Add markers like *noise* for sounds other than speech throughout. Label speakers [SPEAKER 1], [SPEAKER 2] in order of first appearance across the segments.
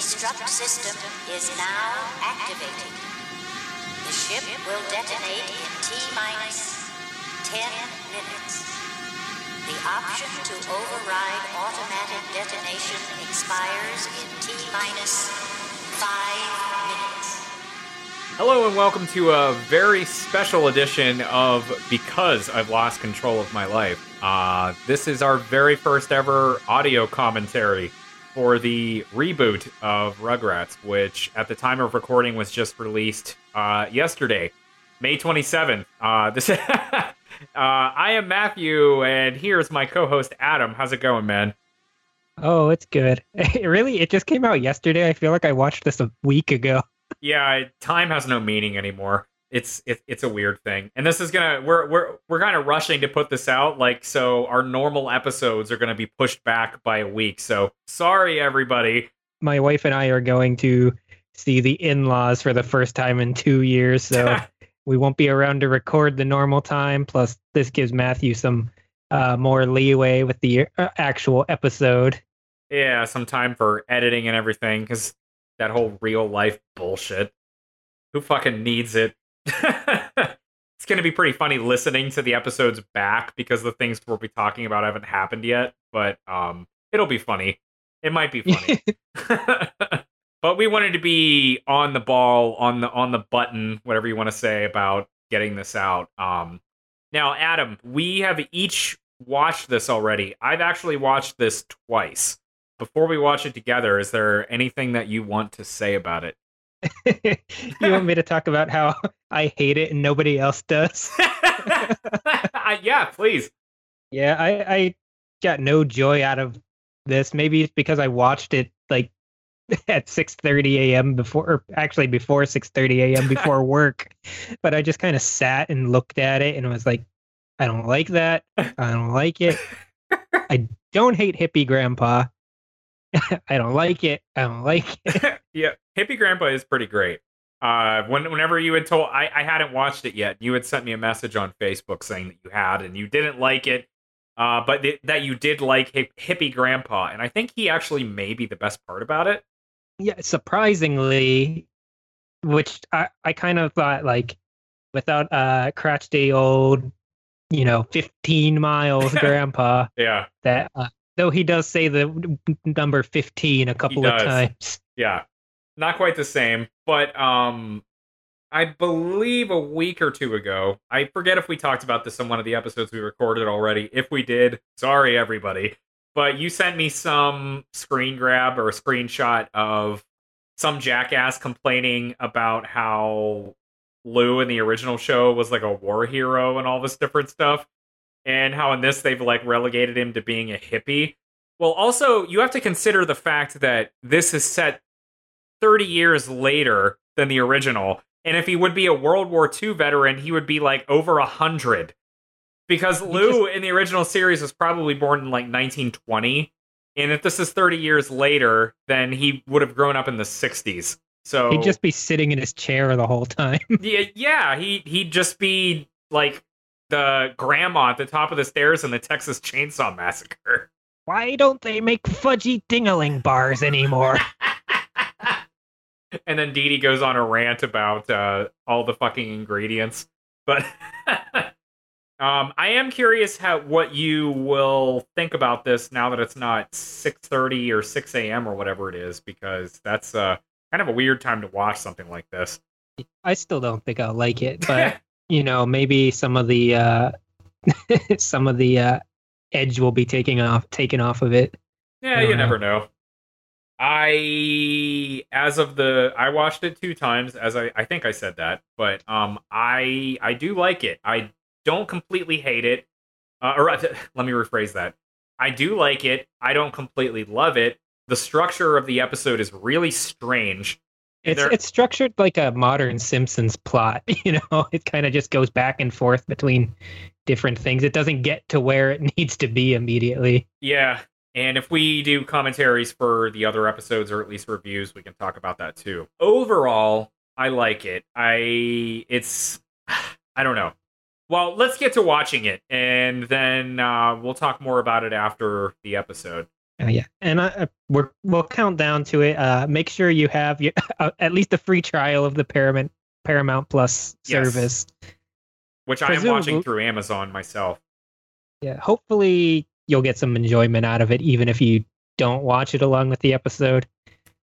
[SPEAKER 1] destruct system is now activating. The ship will detonate in T minus 10 minutes. The option to override automatic detonation expires in T minus 5 minutes.
[SPEAKER 2] Hello and welcome to a very special edition of Because I've Lost Control of My Life. Uh, this is our very first ever audio commentary for the reboot of Rugrats, which at the time of recording was just released uh, yesterday, May 27th. Uh, this, *laughs* uh, I am Matthew, and here's my co-host Adam. How's it going, man?
[SPEAKER 3] Oh, it's good. *laughs* really, it just came out yesterday. I feel like I watched this a week ago.
[SPEAKER 2] Yeah, time has no meaning anymore it's it, it's a weird thing. And this is gonna we're we're we're kind of rushing to put this out like so our normal episodes are gonna be pushed back by a week. So sorry everybody.
[SPEAKER 3] My wife and i are going to see the in-laws for the first time in two years so *laughs* we won't be around to record the normal time. Plus this gives matthew some uh, more leeway with the uh, actual episode.
[SPEAKER 2] Yeah some time for editing and everything because that whole real life bullshit. Who fucking needs it *laughs* it's going to be pretty funny listening to the episodes back because the things we'll be talking about haven't happened yet, but um, it'll be funny. It might be *laughs* funny. *laughs* but we wanted to be on the ball, on the on the button, whatever you want to say about getting this out. Um, now, Adam, we have each watched this already. I've actually watched this twice. Before we watch it together, is there anything that you want to say about it?
[SPEAKER 3] You want me to talk about how I hate it and nobody else does? *laughs*
[SPEAKER 2] Uh, yeah, please.
[SPEAKER 3] Yeah, I, I got no joy out of this. Maybe it's because I watched it like *laughs* at 6:30 a.m. before or actually before 6:30 a.m. before *laughs* work. But I just kind of sat and looked at it and was like I don't like that. I don't like it. I don't hate hippie grandpa. I don't like it. I don't like it.
[SPEAKER 2] yeah, Hippie Grandpa is pretty great. Uh, when, whenever you had told, I, I hadn't watched it yet. You had sent me a message on Facebook saying that you had and you didn't like it, uh, but th- that you did like hip, Hippie Grandpa, and I think he actually may be the best part about it.
[SPEAKER 3] Yeah, surprisingly, which I, I kind of thought like without uh crotchety old, you know, fifteen miles *laughs* Grandpa.
[SPEAKER 2] yeah.
[SPEAKER 3] That uh, though he does say the number fifteen a couple of times.
[SPEAKER 2] Yeah not quite the same, but um I believe a week or two ago, I forget if we talked about this in one of the episodes we recorded already. If we did, sorry everybody. But you sent me some screen grab or a screenshot of some jackass complaining about how Lou in the original show was like a war hero and all this different stuff. And how in this they've like relegated him to being a hippie. Well, also, you have to consider the fact that this is set 30 years later than the original. And if he would be a World War II veteran, he would be like over a hundred. Because Lou just... in the original series was probably born in like 1920. And if this is 30 years later, then he would have grown up in the 60s. So
[SPEAKER 3] he'd just be sitting in his chair the whole time. *laughs*
[SPEAKER 2] yeah, yeah, he he'd just be like the grandma at the top of the stairs in the Texas Chainsaw Massacre.
[SPEAKER 3] Why don't they make fudgy dingaling bars anymore? *laughs*
[SPEAKER 2] and then Didi goes on a rant about uh, all the fucking ingredients. But *laughs* um, I am curious how what you will think about this now that it's not six thirty or six a.m. or whatever it is, because that's uh, kind of a weird time to watch something like this.
[SPEAKER 3] I still don't think I'll like it, but *laughs* you know, maybe some of the uh, *laughs* some of the uh, edge will be taking off taken off of it.
[SPEAKER 2] Yeah, you know. never know. I as of the I watched it two times as I I think I said that, but um I I do like it. I don't completely hate it. Uh, or *laughs* let me rephrase that. I do like it. I don't completely love it. The structure of the episode is really strange.
[SPEAKER 3] It's it's structured like a modern Simpsons plot, *laughs* you know. It kind of just goes back and forth between different things. It doesn't get to where it *laughs* needs to be immediately.
[SPEAKER 2] Yeah, and if we do commentaries for the other episodes or at least reviews, we can talk about that too. Overall, I like it. I it's *sighs* I don't know. Well, let's get to watching it, and then uh, we'll talk more about it after the episode.
[SPEAKER 3] Oh yeah, and uh, we're we'll count down to it. Uh, make sure you have your, *laughs* uh, at least a free trial of the Paramount Paramount Plus
[SPEAKER 2] Yes.
[SPEAKER 3] service.
[SPEAKER 2] Which I am watching through Amazon myself.
[SPEAKER 3] Yeah, hopefully you'll get some enjoyment out of it, even if you don't watch it along with the episode.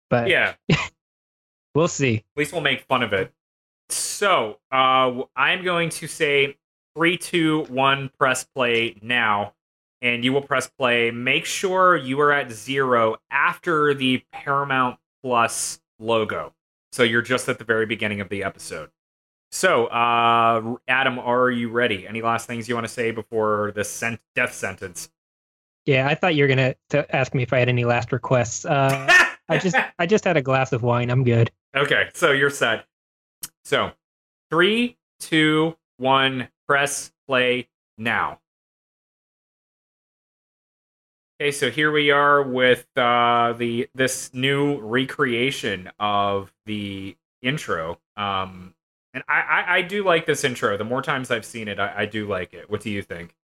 [SPEAKER 3] But
[SPEAKER 2] Yeah, *laughs*
[SPEAKER 3] we'll see.
[SPEAKER 2] at least we'll make fun of it. So, uh, I'm going to say three, two, one, press play now, and you will press play. Make sure you are at zero after the Paramount Plus logo. So you're just at the very beginning of the episode. So, uh, Adam, are you ready? Any last things you want to say before the sent- death sentence?
[SPEAKER 3] Yeah, I thought you were gonna to ask me if I had any last requests. Uh, I just *laughs* I just had a glass of wine. I'm good.
[SPEAKER 2] Okay, so you're set. So, three, two, one, press play now. Okay, so here we are with uh, the this new recreation of the intro. Um, and I, I, I do like this intro. The more times I've seen it, I, I do like it. What do you think?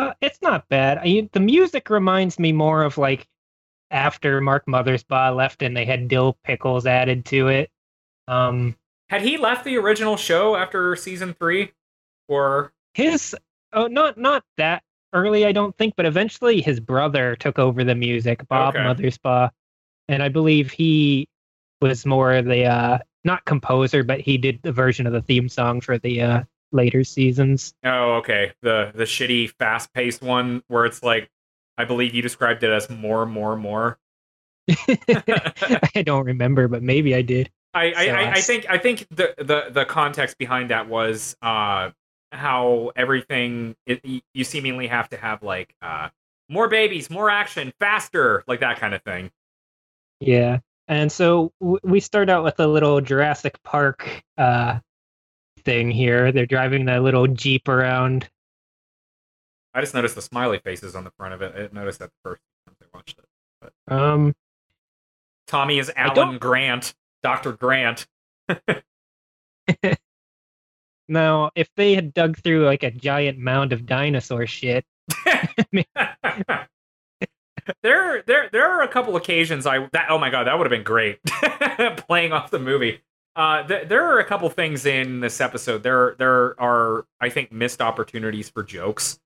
[SPEAKER 3] Uh, it's not bad. I, the music reminds me more of like after Mark Mothersbaugh left and they had dill pickles added to it. Um,
[SPEAKER 2] Had he left the original show after season three, or
[SPEAKER 3] his oh not not that early I don't think, but eventually his brother took over the music, Bob
[SPEAKER 2] Okay.
[SPEAKER 3] Mothersbaugh, and I believe he was more the uh, not composer, but he did the version of the theme song for the uh, later seasons.
[SPEAKER 2] Oh, okay. The the shitty, fast paced one where it's like, I believe you described it as more, more, more. *laughs* *laughs*
[SPEAKER 3] I don't remember, but maybe I did.
[SPEAKER 2] I, I,
[SPEAKER 3] So
[SPEAKER 2] I, I
[SPEAKER 3] us-
[SPEAKER 2] think I think the, the the context behind that was uh how everything it, you seemingly have to have like uh more babies, more action, faster, like that kind of thing.
[SPEAKER 3] Yeah. And so w- we start out with a little Jurassic Park uh, thing here. They're driving that little Jeep around.
[SPEAKER 2] I just noticed the smiley faces on the front of it. I didn't notice that the first time I watched it. But...
[SPEAKER 3] Um,
[SPEAKER 2] Tommy is Alan Grant, Doctor Grant. *laughs*
[SPEAKER 3] now, if they had dug through like a giant mound of dinosaur shit, *laughs* *laughs*
[SPEAKER 2] there, there, there are a couple occasions I that oh my god that would have been great playing off the movie. Uh, th- there are a couple things in this episode. There, there are I think missed opportunities for jokes.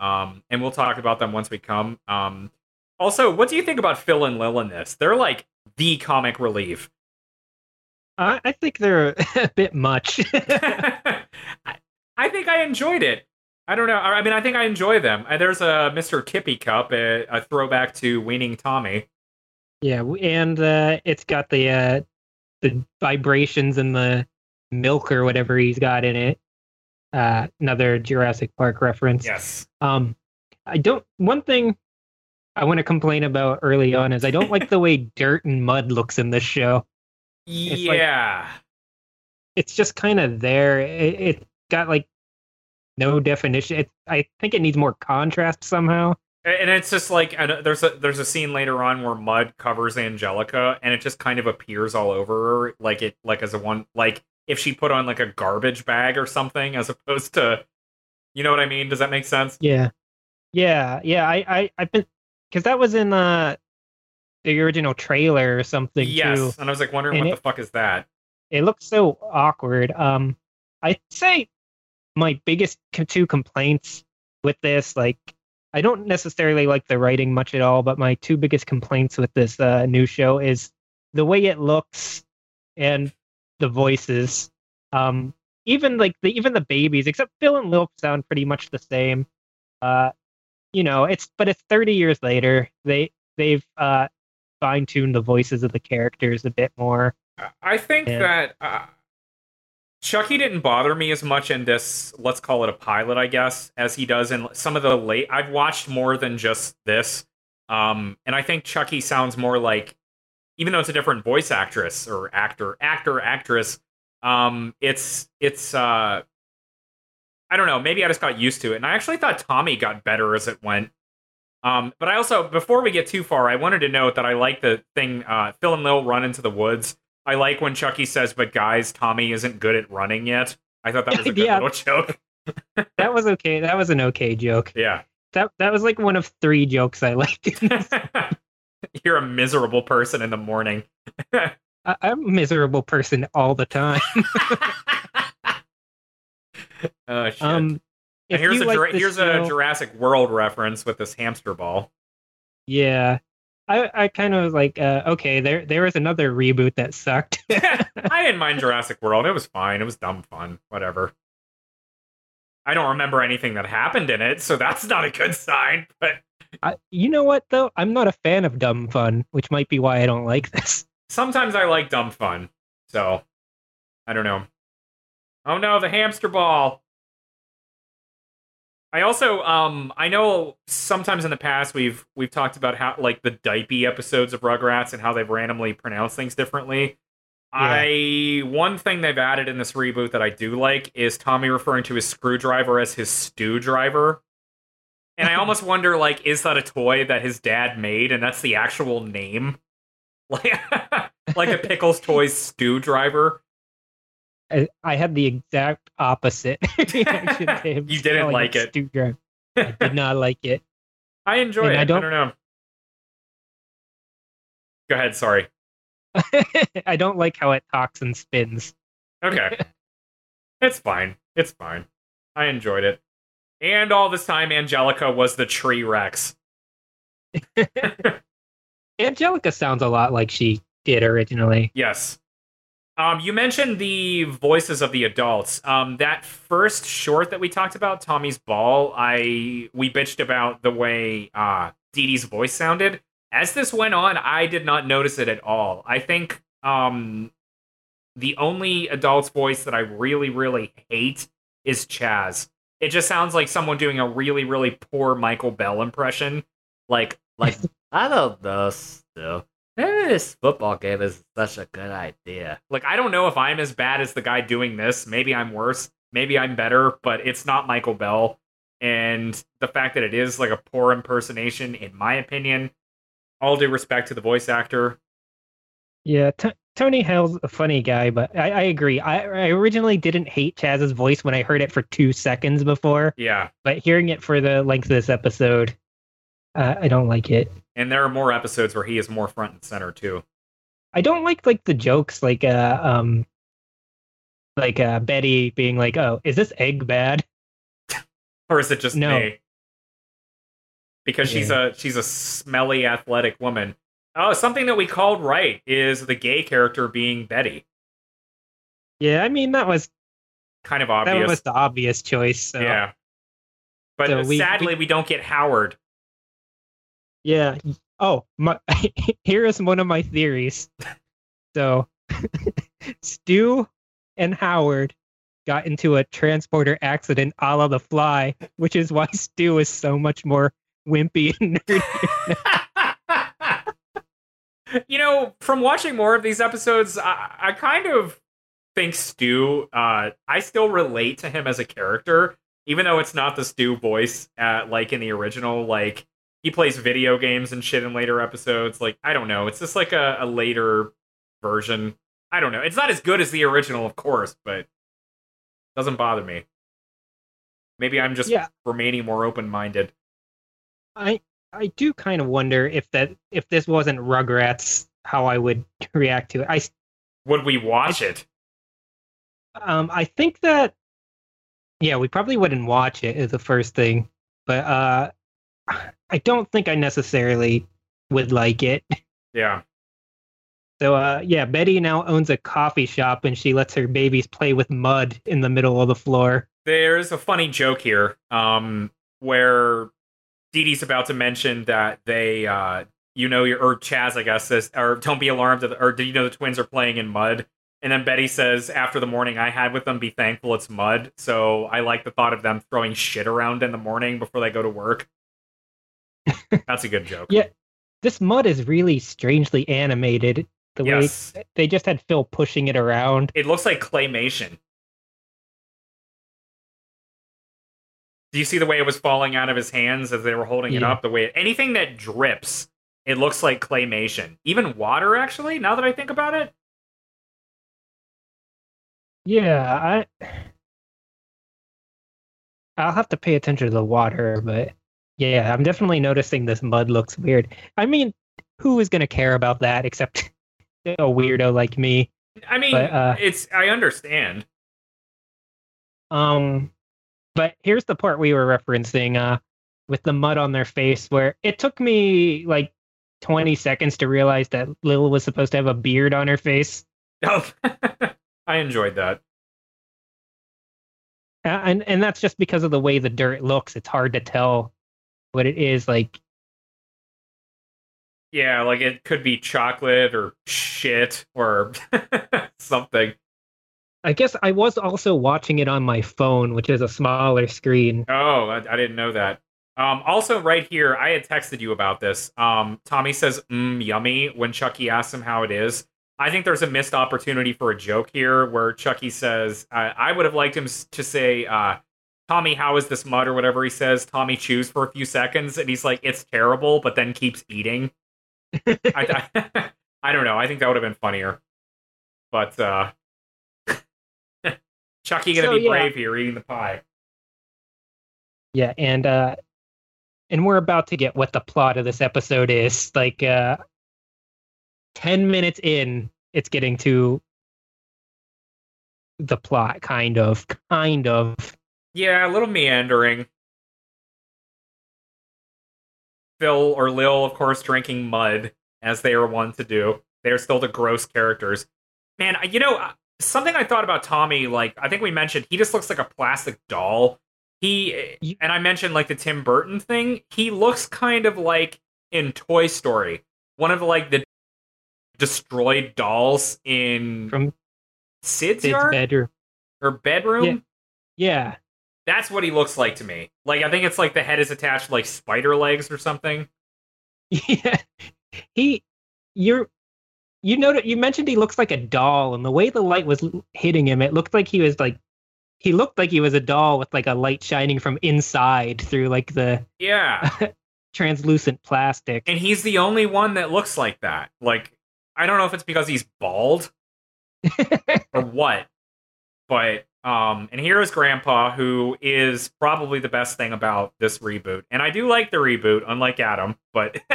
[SPEAKER 2] Um, and we'll talk about them once we come. Um, also, what do you think about Phil and Lil in this? They're like the comic relief.
[SPEAKER 3] I, I think they're *laughs* a bit much. *laughs*
[SPEAKER 2] I, I think I enjoyed it. I don't know. I mean, I think I enjoy them. Uh, There's a Mr. Kippy cup, a, a throwback to Weaning Tommy.
[SPEAKER 3] yeah, and uh, it's got the uh, the vibrations and the milk or whatever he's got in it. Uh, another Jurassic Park reference.
[SPEAKER 2] Yes.
[SPEAKER 3] Um, I don't. One thing I want to complain about early on is I don't like the way *laughs* dirt and mud looks in this show. It's like-
[SPEAKER 2] yeah.
[SPEAKER 3] It's just kind of there. It, it got like no definition. It, I think it needs more contrast somehow.
[SPEAKER 2] And it's just like there's a there's a scene later on where mud covers Angelica, and it just kind of appears all over her, like it like as a one like if she put on like a garbage bag or something, as opposed to, you know what I mean? Does that make sense?
[SPEAKER 3] Yeah, yeah, yeah. I I I've been because that was in uh the original trailer or something
[SPEAKER 2] yes.
[SPEAKER 3] too.
[SPEAKER 2] And I was like wondering
[SPEAKER 3] And
[SPEAKER 2] what
[SPEAKER 3] it-
[SPEAKER 2] the fuck is that?
[SPEAKER 3] It looks so awkward. Um, I'd say my biggest two complaints with this, like, I don't necessarily like the writing much at all, but my two biggest complaints with this uh, new show is the way it looks and the voices. Um, even like the even the babies, except Phil and Lil sound pretty much the same. Uh, you know, it's but it's 30 years later. They they've uh fine tuned the voices of the characters a bit more.
[SPEAKER 2] I think
[SPEAKER 3] Yeah.
[SPEAKER 2] that uh, Chucky didn't bother me as much in this, let's call it a pilot, I guess, as he does in some of the late. I've watched more than just this. Um, and I think Chucky sounds more like, even though it's a different voice actress or actor, actor, actress, um, it's, it's, uh, I don't know, maybe I just got used to it. And I actually thought Tommy got better as it went. Um, but I also, before we get too far, I wanted to note that I like the thing, uh, Phil and Lil run into the woods. I like when Chucky says, "But guys, Tommy isn't good at running yet." I thought that was a good *laughs*
[SPEAKER 3] Yeah.
[SPEAKER 2] little joke. *laughs*
[SPEAKER 3] That was okay. That was an okay joke.
[SPEAKER 2] Yeah,
[SPEAKER 3] that that was like one of three jokes I liked. *laughs*
[SPEAKER 2] You're a miserable person in the morning.
[SPEAKER 3] I, I'm a miserable person all the time.
[SPEAKER 2] oh shit.
[SPEAKER 3] Um,
[SPEAKER 2] here's a
[SPEAKER 3] like
[SPEAKER 2] here's
[SPEAKER 3] show-
[SPEAKER 2] a Jurassic World reference with this hamster ball.
[SPEAKER 3] Yeah. I, I kind of was like, uh, okay, there there was another reboot that sucked. *laughs* *laughs*
[SPEAKER 2] I didn't mind Jurassic World. It was fine. It was dumb fun. Whatever. I don't remember anything that happened in it, so that's not a good sign. But
[SPEAKER 3] I, you know what though? I'm not a fan of dumb fun, which might be why I don't like this. *laughs*
[SPEAKER 2] sometimes I like dumb fun. So I don't know. Oh no, the hamster ball. I also um I know sometimes in the past we've we've talked about how like the dipey episodes of Rugrats and how they've randomly pronounced things differently. I one thing they've added in this reboot that I do like is Tommy referring to his screwdriver as his stew driver. And I almost *laughs* wonder like is that a toy that his dad made and that's the actual name? *laughs* Like like a Pickles Toys stew driver.
[SPEAKER 3] I, I had the exact opposite *laughs* reaction to him *laughs*
[SPEAKER 2] You didn't like it.
[SPEAKER 3] Stu Graham. *laughs* I did not like it.
[SPEAKER 2] I enjoy
[SPEAKER 3] And
[SPEAKER 2] it.
[SPEAKER 3] I
[SPEAKER 2] I don't,
[SPEAKER 3] don't-
[SPEAKER 2] know. Go ahead, sorry.
[SPEAKER 3] I don't like how it talks and spins.
[SPEAKER 2] Okay. it's fine. It's fine. I enjoyed it. And all this time Angelica was the tree Rex.
[SPEAKER 3] Angelica sounds a lot like she did originally.
[SPEAKER 2] Yes. Um, you mentioned the voices of the adults. Um, that first short that we talked about, Tommy's Ball, I we bitched about the way uh Didi's voice sounded. As this went on, I did not notice it at all. I think um the only adult's voice that I really, really hate is Chas. It just sounds like someone doing a really, really poor Michael Bell impression. Like like *laughs* I don't know still. Maybe this football game is such a good idea. Like, I don't know if I'm as bad as the guy doing this. Maybe I'm worse. Maybe I'm better, but it's not Michael Bell. And the fact that it is like a poor impersonation, in my opinion, all due respect to the voice actor.
[SPEAKER 3] Yeah, T- Tony Hale's a funny guy, but I, I agree. I, I originally didn't hate Chas's voice when I heard it for two seconds before,
[SPEAKER 2] Yeah.
[SPEAKER 3] but hearing it for the length of this episode, uh, I don't like it.
[SPEAKER 2] And there are more episodes where he is more front and center, too.
[SPEAKER 3] I don't like like the jokes like uh um like uh Betty being like, "Oh, is this egg bad?" *laughs*
[SPEAKER 2] Or is it just
[SPEAKER 3] No.
[SPEAKER 2] me? Because she's a she's a smelly athletic woman. Oh, something that we called right is the gay character being Betty.
[SPEAKER 3] Yeah, I mean that was
[SPEAKER 2] Kind of obvious.
[SPEAKER 3] that was the obvious choice. So.
[SPEAKER 2] Yeah. But
[SPEAKER 3] So we-
[SPEAKER 2] sadly, we, don't get Howard.
[SPEAKER 3] Yeah. Oh, my, *laughs* here is one of my theories. So, *laughs* Stu and Howard got into a transporter accident a la The Fly, which is why *laughs* Stu is so much more wimpy and nerdy.
[SPEAKER 2] you know, from watching more of these episodes, I, I kind of think Stu, uh, I still relate to him as a character, even though it's not the Stu voice uh, like in the original. Like, he plays video games and shit in later episodes. Like, I don't know. It's just like a, a later version. I don't know. It's not as good as the original, of course, but doesn't bother me. Maybe I'm just
[SPEAKER 3] Yeah.
[SPEAKER 2] remaining more open minded.
[SPEAKER 3] I I do kind of wonder if that if this wasn't Rugrats, how I would *laughs* react to it. I
[SPEAKER 2] Would we watch it?
[SPEAKER 3] um I think that yeah, we probably wouldn't watch it is the first thing, but uh I don't think I necessarily would like it. *laughs*
[SPEAKER 2] Yeah.
[SPEAKER 3] So uh yeah, Betty now owns a coffee shop and she lets her babies play with mud in the middle of the floor.
[SPEAKER 2] there's a funny joke here um, where Didi's about to mention that they, uh, you know, your or Chas, I guess, says, or don't be alarmed, or did you know the twins are playing in mud? And then Betty says, after the morning I had with them, be thankful it's mud. So I like the thought of them throwing shit around in the morning before they go to work. That's a good joke.
[SPEAKER 3] Yeah. This mud is really strangely animated. The
[SPEAKER 2] Yes.
[SPEAKER 3] way they just had Phil pushing it around.
[SPEAKER 2] It looks like claymation. Do you see the way it was falling out of his hands as they were holding it up? The way anything that drips, it looks like claymation. Even water, actually. Now that I think about it,
[SPEAKER 3] Yeah, I I'll have to pay attention to the water, but Yeah, I'm definitely noticing this mud looks weird. I mean, who is going to care about that except *laughs* a weirdo like me?
[SPEAKER 2] I mean,
[SPEAKER 3] But, uh,
[SPEAKER 2] it's I understand.
[SPEAKER 3] Um, but here's the part we were referencing uh, with the mud on their face, where it took me like 20 seconds to realize that Lil was supposed to have a beard on her face.
[SPEAKER 2] Oh, *laughs* I enjoyed that.
[SPEAKER 3] Uh, and and that's just because of the way the dirt looks. It's hard to tell what it is. Like,
[SPEAKER 2] Yeah, like it could be chocolate or shit or *laughs* something.
[SPEAKER 3] I guess I was also watching it on my phone, which is a smaller screen.
[SPEAKER 2] Oh, I, I didn't know that. Um, also, right here, I had texted you about this. Um, Tommy says, mm, yummy, when Chucky asks him how it is. I think there's a missed opportunity for a joke here where Chucky says, uh, I would have liked him to say, uh, Tommy, how is this mud or whatever he says. Tommy chews for a few seconds and he's like, it's terrible, but then keeps eating. I, *laughs* I, *laughs* I don't know. I think that would have been funnier. But uh, *laughs* Chucky gonna
[SPEAKER 3] So,
[SPEAKER 2] be
[SPEAKER 3] yeah.
[SPEAKER 2] brave here eating the pie.
[SPEAKER 3] Yeah, and uh and we're about to get what the plot of this episode is. Like uh 10 minutes in, it's getting to the plot kind of kind of.
[SPEAKER 2] Yeah, a little meandering. Phil or Lil, of course, drinking mud, as they are wont to do. They're still the gross characters. Man, you know, uh, something I thought about Tommy, like, I think we mentioned, he just looks like a plastic doll. He, and I mentioned, like, the Tim Burton thing. He looks kind of like in Toy Story, one of, like, the destroyed dolls in
[SPEAKER 3] From
[SPEAKER 2] Sid's,
[SPEAKER 3] Sid's bedroom.
[SPEAKER 2] or bedroom.
[SPEAKER 3] Yeah.
[SPEAKER 2] That's what he looks like to me. Like I think it's like the head is attached like spider legs or something. *laughs*
[SPEAKER 3] Yeah. He you're you know you mentioned he looks like a doll and the way the light was hitting him it looked like he was like he looked like he was a doll with like a light shining from inside through like the
[SPEAKER 2] Yeah. *laughs*
[SPEAKER 3] translucent plastic.
[SPEAKER 2] and he's the only one that looks like that. Like I don't know if it's because he's bald *laughs* or what. But um and here is grandpa who is probably the best thing about this reboot. And I do like the reboot unlike Adam, but *laughs*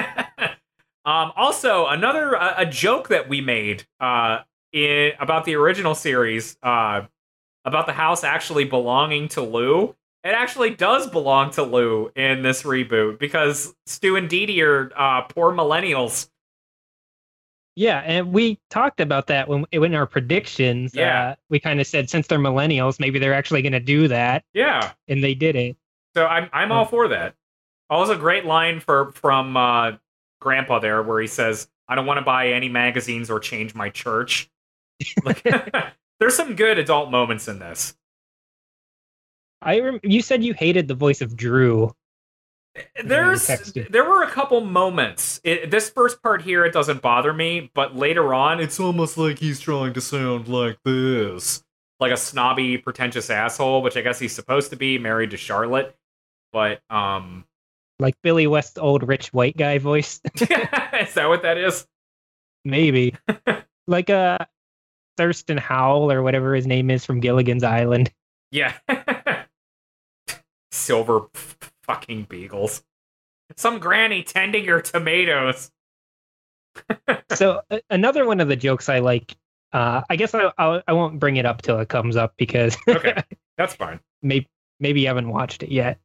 [SPEAKER 2] um also another a, a joke that we made uh in about the original series uh about the house actually belonging to Lou. It actually does belong to Lou in this reboot because Stu and Dee are uh, poor millennials.
[SPEAKER 3] Yeah, and we talked about that when in our predictions.
[SPEAKER 2] Yeah.
[SPEAKER 3] uh, we kind of said since they're millennials, maybe they're actually going to do that,
[SPEAKER 2] Yeah,
[SPEAKER 3] and they did it.
[SPEAKER 2] so I'm I'm all for that. Also, great line for from uh, Grandpa there where he says, "I don't want to buy any magazines or change my church." Like, *laughs* there's some good adult moments in this.
[SPEAKER 3] I rem- you said you hated the voice of Drew.
[SPEAKER 2] There's there were a couple moments. It, this first part here it doesn't bother me, but later on it's almost like he's trying to sound like this, like a snobby, pretentious asshole, which I guess he's supposed to be, married to Charlotte. But um,
[SPEAKER 3] Like Billy West's old rich white guy voice, *laughs*
[SPEAKER 2] is that what that is?
[SPEAKER 3] maybe. *laughs* like uh Thurston Howell or whatever his name is from Gilligan's Island.
[SPEAKER 2] Yeah, *laughs* silver fucking beagles. Some granny tending your tomatoes. *laughs*
[SPEAKER 3] so uh, another one of the jokes I like. Uh, I guess I, I I won't bring it up till it comes up because *laughs*
[SPEAKER 2] Okay, that's fine.
[SPEAKER 3] maybe maybe you haven't watched it yet.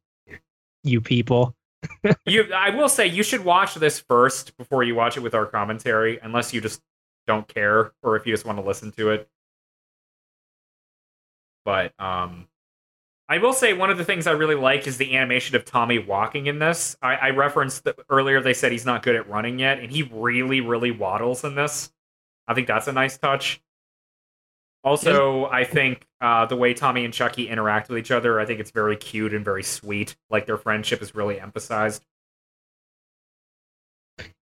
[SPEAKER 3] You people. *laughs*
[SPEAKER 2] you I will say you should watch this first before you watch it with our commentary, unless you just don't care or if you just want to listen to it. But um I will say one of the things I really like is the animation of Tommy walking in this. I, I referenced that earlier they said he's not good at running yet, and he really, really waddles in this. I think that's a nice touch. Also, I think uh, the way Tommy and Chucky interact with each other, I think it's very cute and very sweet. Like their friendship is really emphasized.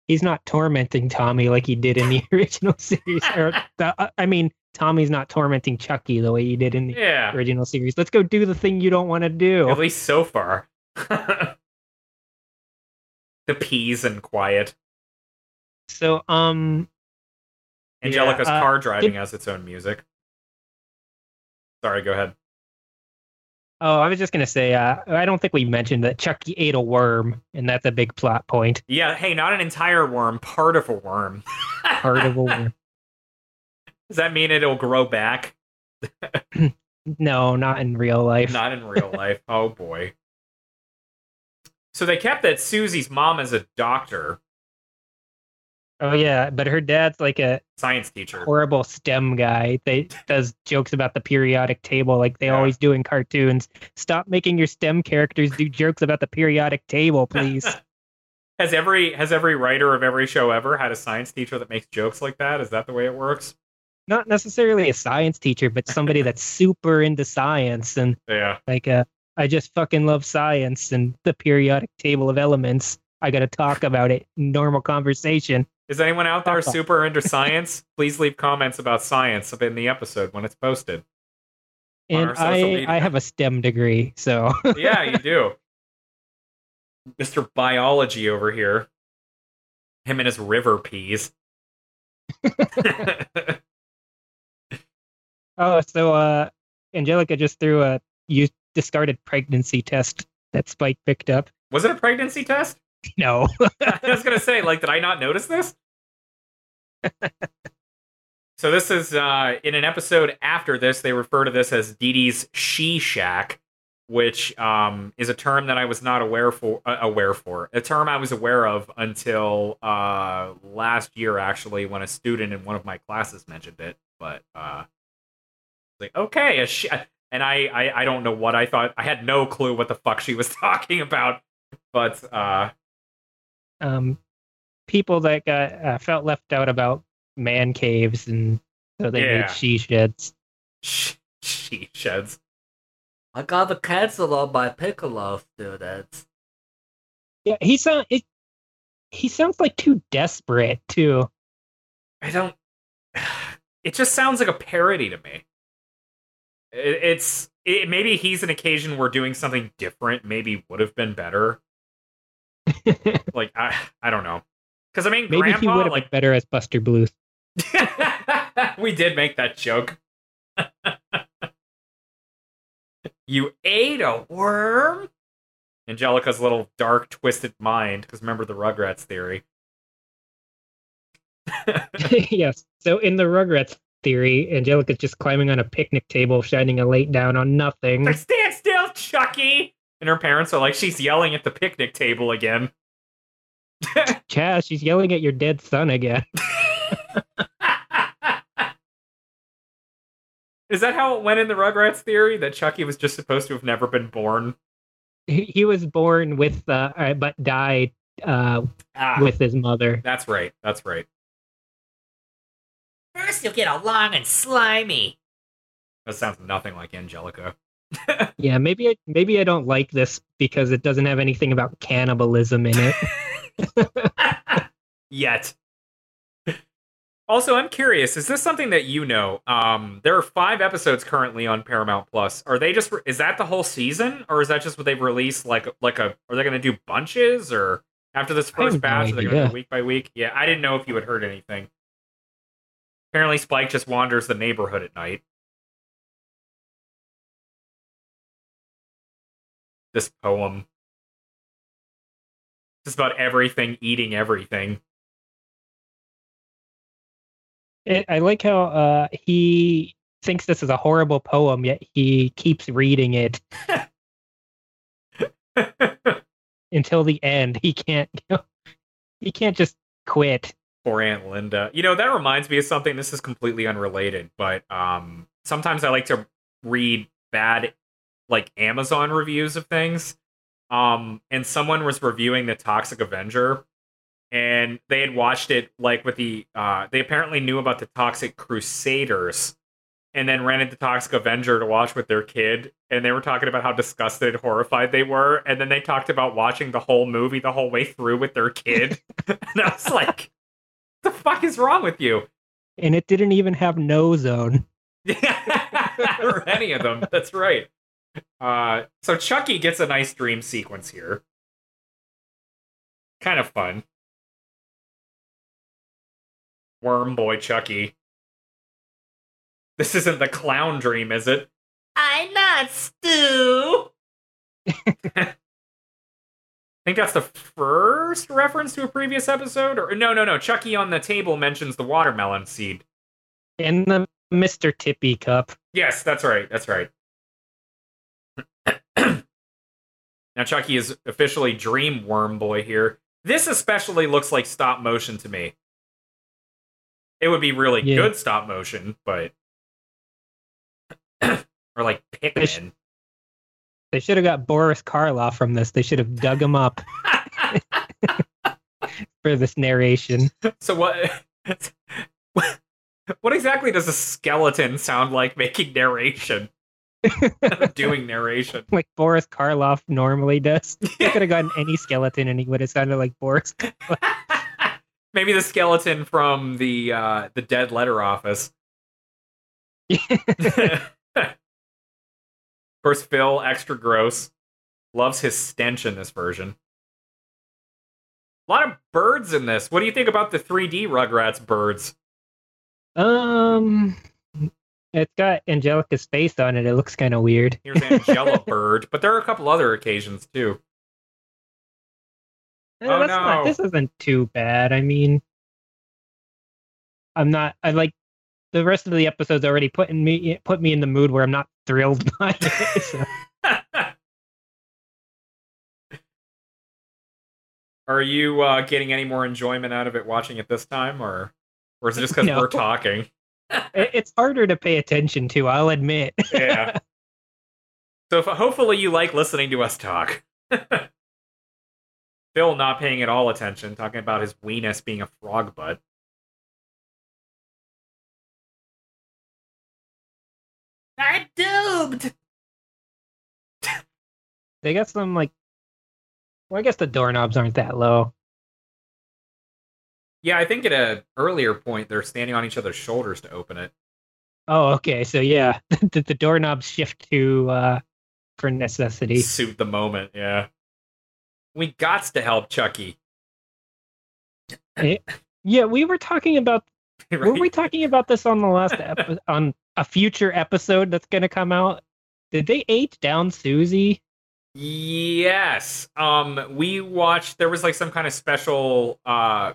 [SPEAKER 3] He's not tormenting Tommy like he did in the *laughs* original series. Or *laughs* the, uh, I mean, Tommy's not tormenting Chucky the way he did in the
[SPEAKER 2] Yeah,
[SPEAKER 3] original series. Let's go do the thing you don't want to do.
[SPEAKER 2] at least so far. *laughs* the peas and quiet.
[SPEAKER 3] So, um,
[SPEAKER 2] Angelica's
[SPEAKER 3] uh,
[SPEAKER 2] car driving
[SPEAKER 3] did-
[SPEAKER 2] has its own music. Sorry, go ahead.
[SPEAKER 3] Oh, I was just gonna say, uh, I don't think we mentioned that Chucky ate a worm, and that's a big plot point.
[SPEAKER 2] Yeah, hey, not an entire worm, part of a worm.
[SPEAKER 3] Part of a *laughs* worm.
[SPEAKER 2] Does that mean it'll grow back? *clears throat*
[SPEAKER 3] No, not in real life.
[SPEAKER 2] Not in real *laughs* life. Oh boy. So they kept that Susie's mom as a doctor,
[SPEAKER 3] Oh yeah, but her dad's like a
[SPEAKER 2] science teacher.
[SPEAKER 3] horrible STEM guy. They does jokes about the periodic table like they
[SPEAKER 2] Yeah.
[SPEAKER 3] always do in cartoons. Stop making your STEM characters do jokes about the periodic table, please. *laughs*
[SPEAKER 2] Has every has every writer of every show ever had a science teacher that makes jokes like that? Is that the way it works?
[SPEAKER 3] Not necessarily a science teacher, but somebody that's *laughs* super into science and
[SPEAKER 2] Yeah.
[SPEAKER 3] like uh I just fucking love science and the periodic table of elements. I got to talk about it in normal conversation.
[SPEAKER 2] Is anyone out there super into *laughs* science? Please leave comments about science in the episode when it's posted.
[SPEAKER 3] And I. I have a STEM degree, so *laughs*
[SPEAKER 2] Yeah, you do. Mr. Biology over here. Him and his river peas.
[SPEAKER 3] Oh, so uh Angelica just threw a you discarded pregnancy test that Spike picked up.
[SPEAKER 2] Was it a pregnancy test? *laughs*
[SPEAKER 3] No.
[SPEAKER 2] I was gonna say, like, did I not notice this? *laughs* so this is uh in an episode after this, they refer to this as Didi's She Shack, which um is a term that I was not aware for uh, aware for. A term I was aware of until uh last year actually when a student in one of my classes mentioned it. But uh like okay, a sh- and I, I I don't know what I thought. I had no clue what the fuck she was *laughs* talking about. But uh
[SPEAKER 3] um people that got uh, felt left out about man caves and so they
[SPEAKER 2] Yeah.
[SPEAKER 3] made she sheds.
[SPEAKER 2] Sh- she sheds.
[SPEAKER 4] I got to cancel on my Piccolo students.
[SPEAKER 3] Yeah, he sound it he sounds like too desperate too.
[SPEAKER 2] I don't. *sighs* It just sounds like a parody to me. It, it's it, maybe he's an occasion where doing something different maybe would have been better. *laughs* Like I I don't know. Because I mean,
[SPEAKER 3] Maybe he would have
[SPEAKER 2] like
[SPEAKER 3] been better as Buster Bluth. *laughs*
[SPEAKER 2] we did make that joke. *laughs* you ate a worm? Angelica's little dark, twisted mind, because remember the Rugrats theory.
[SPEAKER 3] yes. So in the Rugrats theory, Angelica's just climbing on a picnic table, shining a light down on nothing.
[SPEAKER 2] Like, stand still, Chucky! And her parents are like, she's yelling at the picnic table again. *laughs*
[SPEAKER 3] Chas, she's yelling at your dead son again. *laughs*
[SPEAKER 2] Is that how it went in the Rugrats theory? That Chucky was just supposed to have never been born?
[SPEAKER 3] He, he was born with, uh, uh, but died uh,
[SPEAKER 2] Ah,
[SPEAKER 3] with his mother.
[SPEAKER 2] that's right. That's right.
[SPEAKER 4] First, you'll get all long and slimy.
[SPEAKER 2] That sounds nothing like Angelica. *laughs*
[SPEAKER 3] Yeah, maybe I, maybe I don't like this because it doesn't have anything about cannibalism in it. *laughs*
[SPEAKER 2] Yet. Also, I'm curious, is this something that you know? Um, there are five episodes currently on Paramount Plus. Are they just is that the whole season? Or is that just what they've released like like a are they gonna do bunches or after this
[SPEAKER 3] I have
[SPEAKER 2] first
[SPEAKER 3] no
[SPEAKER 2] batch are they gonna do week by week? Yeah, I didn't know if you had heard anything. Apparently Spike just wanders the neighborhood at night. This poem. Just about everything eating everything.
[SPEAKER 3] It, I like how uh, he thinks this is a horrible poem, yet he keeps reading it *laughs* until the end. He can't. *laughs* He can't just quit.
[SPEAKER 2] Poor Aunt Linda. You know, that reminds me of something. This is completely unrelated, but um, sometimes I like to read bad, like Amazon reviews of things. Um, and someone was reviewing the Toxic Avenger, and they had watched it like with the. Uh, they apparently knew about the Toxic Crusaders, and then rented the Toxic Avenger to watch with their kid. And they were talking about how disgusted, horrified they were, and then they talked about watching the whole movie the whole way through with their kid. *laughs* and I was like, the fuck is wrong with you?
[SPEAKER 3] And it didn't even have no zone.
[SPEAKER 2] or *laughs* any of them. That's right. Uh, so Chucky gets a nice dream sequence here. Kind of fun. Worm boy Chucky. This isn't the clown dream, is it?
[SPEAKER 4] I'm not stew. *laughs*
[SPEAKER 2] I think that's the first reference to a previous episode. Or no, no, no. Chucky on the table mentions the watermelon seed.
[SPEAKER 3] In the Mr. Tippy cup.
[SPEAKER 2] Yes, that's right. That's right. *clears throat* now Chucky is officially Dream Worm Boy here. This especially looks like stop motion to me. It would be really
[SPEAKER 3] Yeah.
[SPEAKER 2] good stop motion, but *clears throat* or like Pikmin.
[SPEAKER 3] They should have got Boris Karloff from this. They should have dug him up *laughs* for this narration.
[SPEAKER 2] so what? *laughs* What exactly does a skeleton sound like making narration? Doing *laughs* narration.
[SPEAKER 3] like Boris Karloff normally does. They could have gotten any skeleton and he would have sounded like Boris.
[SPEAKER 2] Maybe the skeleton from the uh, the dead letter office. Of course, Phil, extra gross, loves his stench in this version. A lot of birds in this. What do you think about the 3D Rugrats birds?
[SPEAKER 3] Um, it's got Angelica's face on it. It looks kind of weird.
[SPEAKER 2] Here's Angela *laughs* Bird, but there are a couple other occasions too.
[SPEAKER 3] Eh,
[SPEAKER 2] Oh,
[SPEAKER 3] that's not-
[SPEAKER 2] no.
[SPEAKER 3] this isn't too bad. I mean, I'm not. I like the rest of the episodes already putting me put me in the mood where I'm not thrilled *laughs* by it. So. *laughs*
[SPEAKER 2] Are you uh, getting any more enjoyment out of it watching it this time, or or is it just because *laughs*
[SPEAKER 3] No.
[SPEAKER 2] we're talking?
[SPEAKER 3] It's harder to pay attention to. I'll admit.
[SPEAKER 2] Yeah. So if, hopefully you like listening to us talk. Phil not paying at all attention, talking about his weenus being a frog butt.
[SPEAKER 4] I'm doomed.
[SPEAKER 3] they got some like. Well, I guess the doorknobs aren't that low.
[SPEAKER 2] Yeah, I think at a earlier point they're standing on each other's shoulders to open it.
[SPEAKER 3] Oh, okay. So yeah, *laughs* the, the doorknobs shift to uh for necessity.
[SPEAKER 2] Suit the moment, yeah. We got to help Chucky.
[SPEAKER 3] Yeah, we were talking about
[SPEAKER 2] right? *laughs*
[SPEAKER 3] were we talking about this on the last *laughs* epi- on a future episode that's going to come out? Did they age down Susie?
[SPEAKER 2] Yes. Um we watched there was like some kind of special uh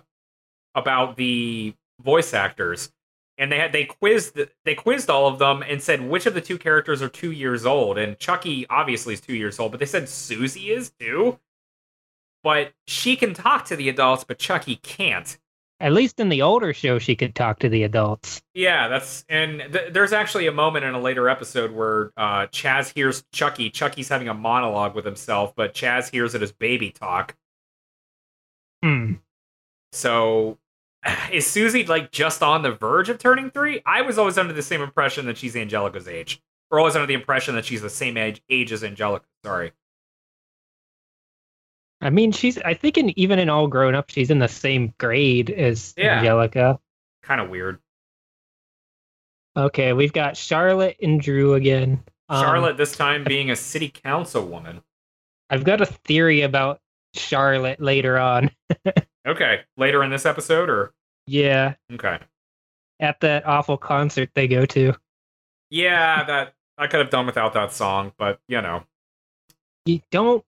[SPEAKER 2] about the voice actors and they had they quizzed they quizzed all of them and said which of the two characters are 2 years old and Chucky obviously is 2 years old but they said Susie is too. But she can talk to the adults but Chucky can't.
[SPEAKER 3] At least in the older show, she could talk to the adults.
[SPEAKER 2] Yeah, that's and th- there's actually a moment in a later episode where uh, Chas hears Chucky. Chucky's having a monologue with himself, but Chas hears it as baby talk.
[SPEAKER 3] Hmm.
[SPEAKER 2] So, is Susie like just on the verge of turning three? I was always under the same impression that she's Angelica's age, or always under the impression that she's the same age age as Angelica. Sorry.
[SPEAKER 3] I mean, she's. I think in even in all grown up, she's in the same grade as
[SPEAKER 2] Yeah.
[SPEAKER 3] Angelica.
[SPEAKER 2] Kind of weird.
[SPEAKER 3] Okay, we've got Charlotte and Drew again. Um,
[SPEAKER 2] Charlotte this time being a city council woman.
[SPEAKER 3] I've got a theory about Charlotte later on. *laughs*
[SPEAKER 2] Okay, later in this episode, or
[SPEAKER 3] Yeah,
[SPEAKER 2] okay.
[SPEAKER 3] at that awful concert they go to.
[SPEAKER 2] Yeah, that I could have done without that song, but you know.
[SPEAKER 3] You don't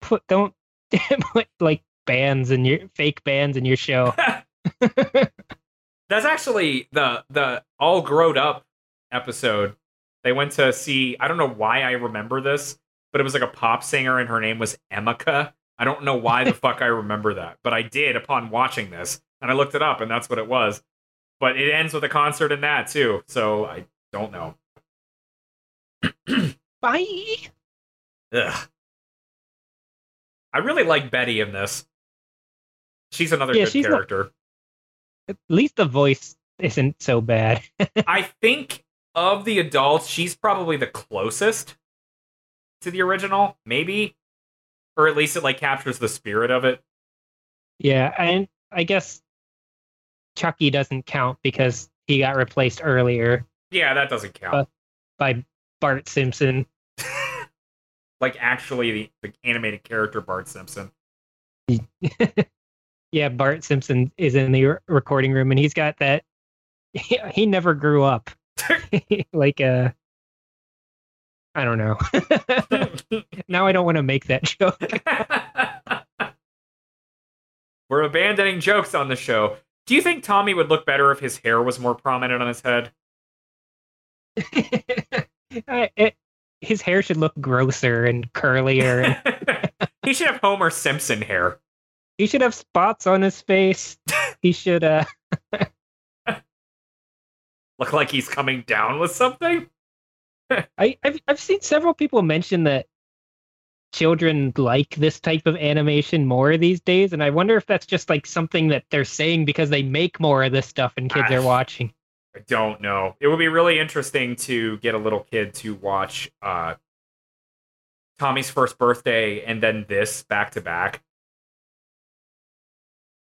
[SPEAKER 3] put don't *laughs* like bands and your fake bands in your show. *laughs*
[SPEAKER 2] That's actually the the all grown up episode. They went to see. I don't know why I remember this, but it was like a pop singer, and her name was Emika. I don't know why the *laughs* fuck I remember that, but I did upon watching this, and I looked it up, and that's what it was. But it ends with a concert in that too, so I don't know. *clears throat*
[SPEAKER 3] Bye.
[SPEAKER 2] Ugh. I really like Betty in this. She's another
[SPEAKER 3] Yeah,
[SPEAKER 2] good
[SPEAKER 3] she's not-
[SPEAKER 2] character.
[SPEAKER 3] At least the voice isn't so bad. *laughs*
[SPEAKER 2] I think of the adults, she's probably the closest to the original, maybe, or at least it like captures the spirit of it.
[SPEAKER 3] yeah, and I guess Chucky doesn't count because he got replaced earlier
[SPEAKER 2] Yeah, that doesn't count.
[SPEAKER 3] By Bart Simpson.
[SPEAKER 2] Like actually, the, the animated character Bart Simpson. *laughs*
[SPEAKER 3] yeah, Bart Simpson is in the re- recording room and he's got that. He, he never grew up. *laughs* *laughs* like uh I don't know. now I don't want to make that joke.
[SPEAKER 2] We're abandoning jokes on the show. Do you think Tommy would look better if his hair was more prominent on his head?
[SPEAKER 3] I- it- his hair should look grosser and curlier. *laughs*
[SPEAKER 2] he should have Homer Simpson hair.
[SPEAKER 3] he should have spots on his face. He should uh *laughs*
[SPEAKER 2] Look like he's coming down with something. *laughs*
[SPEAKER 3] I, I've I've seen several people mention that children like this type of animation more these days, and I wonder if that's just like something that they're saying because they make more of this stuff and kids
[SPEAKER 2] Ah.
[SPEAKER 3] are watching.
[SPEAKER 2] I don't know. It would be really interesting to get a little kid to watch uh, Tommy's first birthday and then this back to back.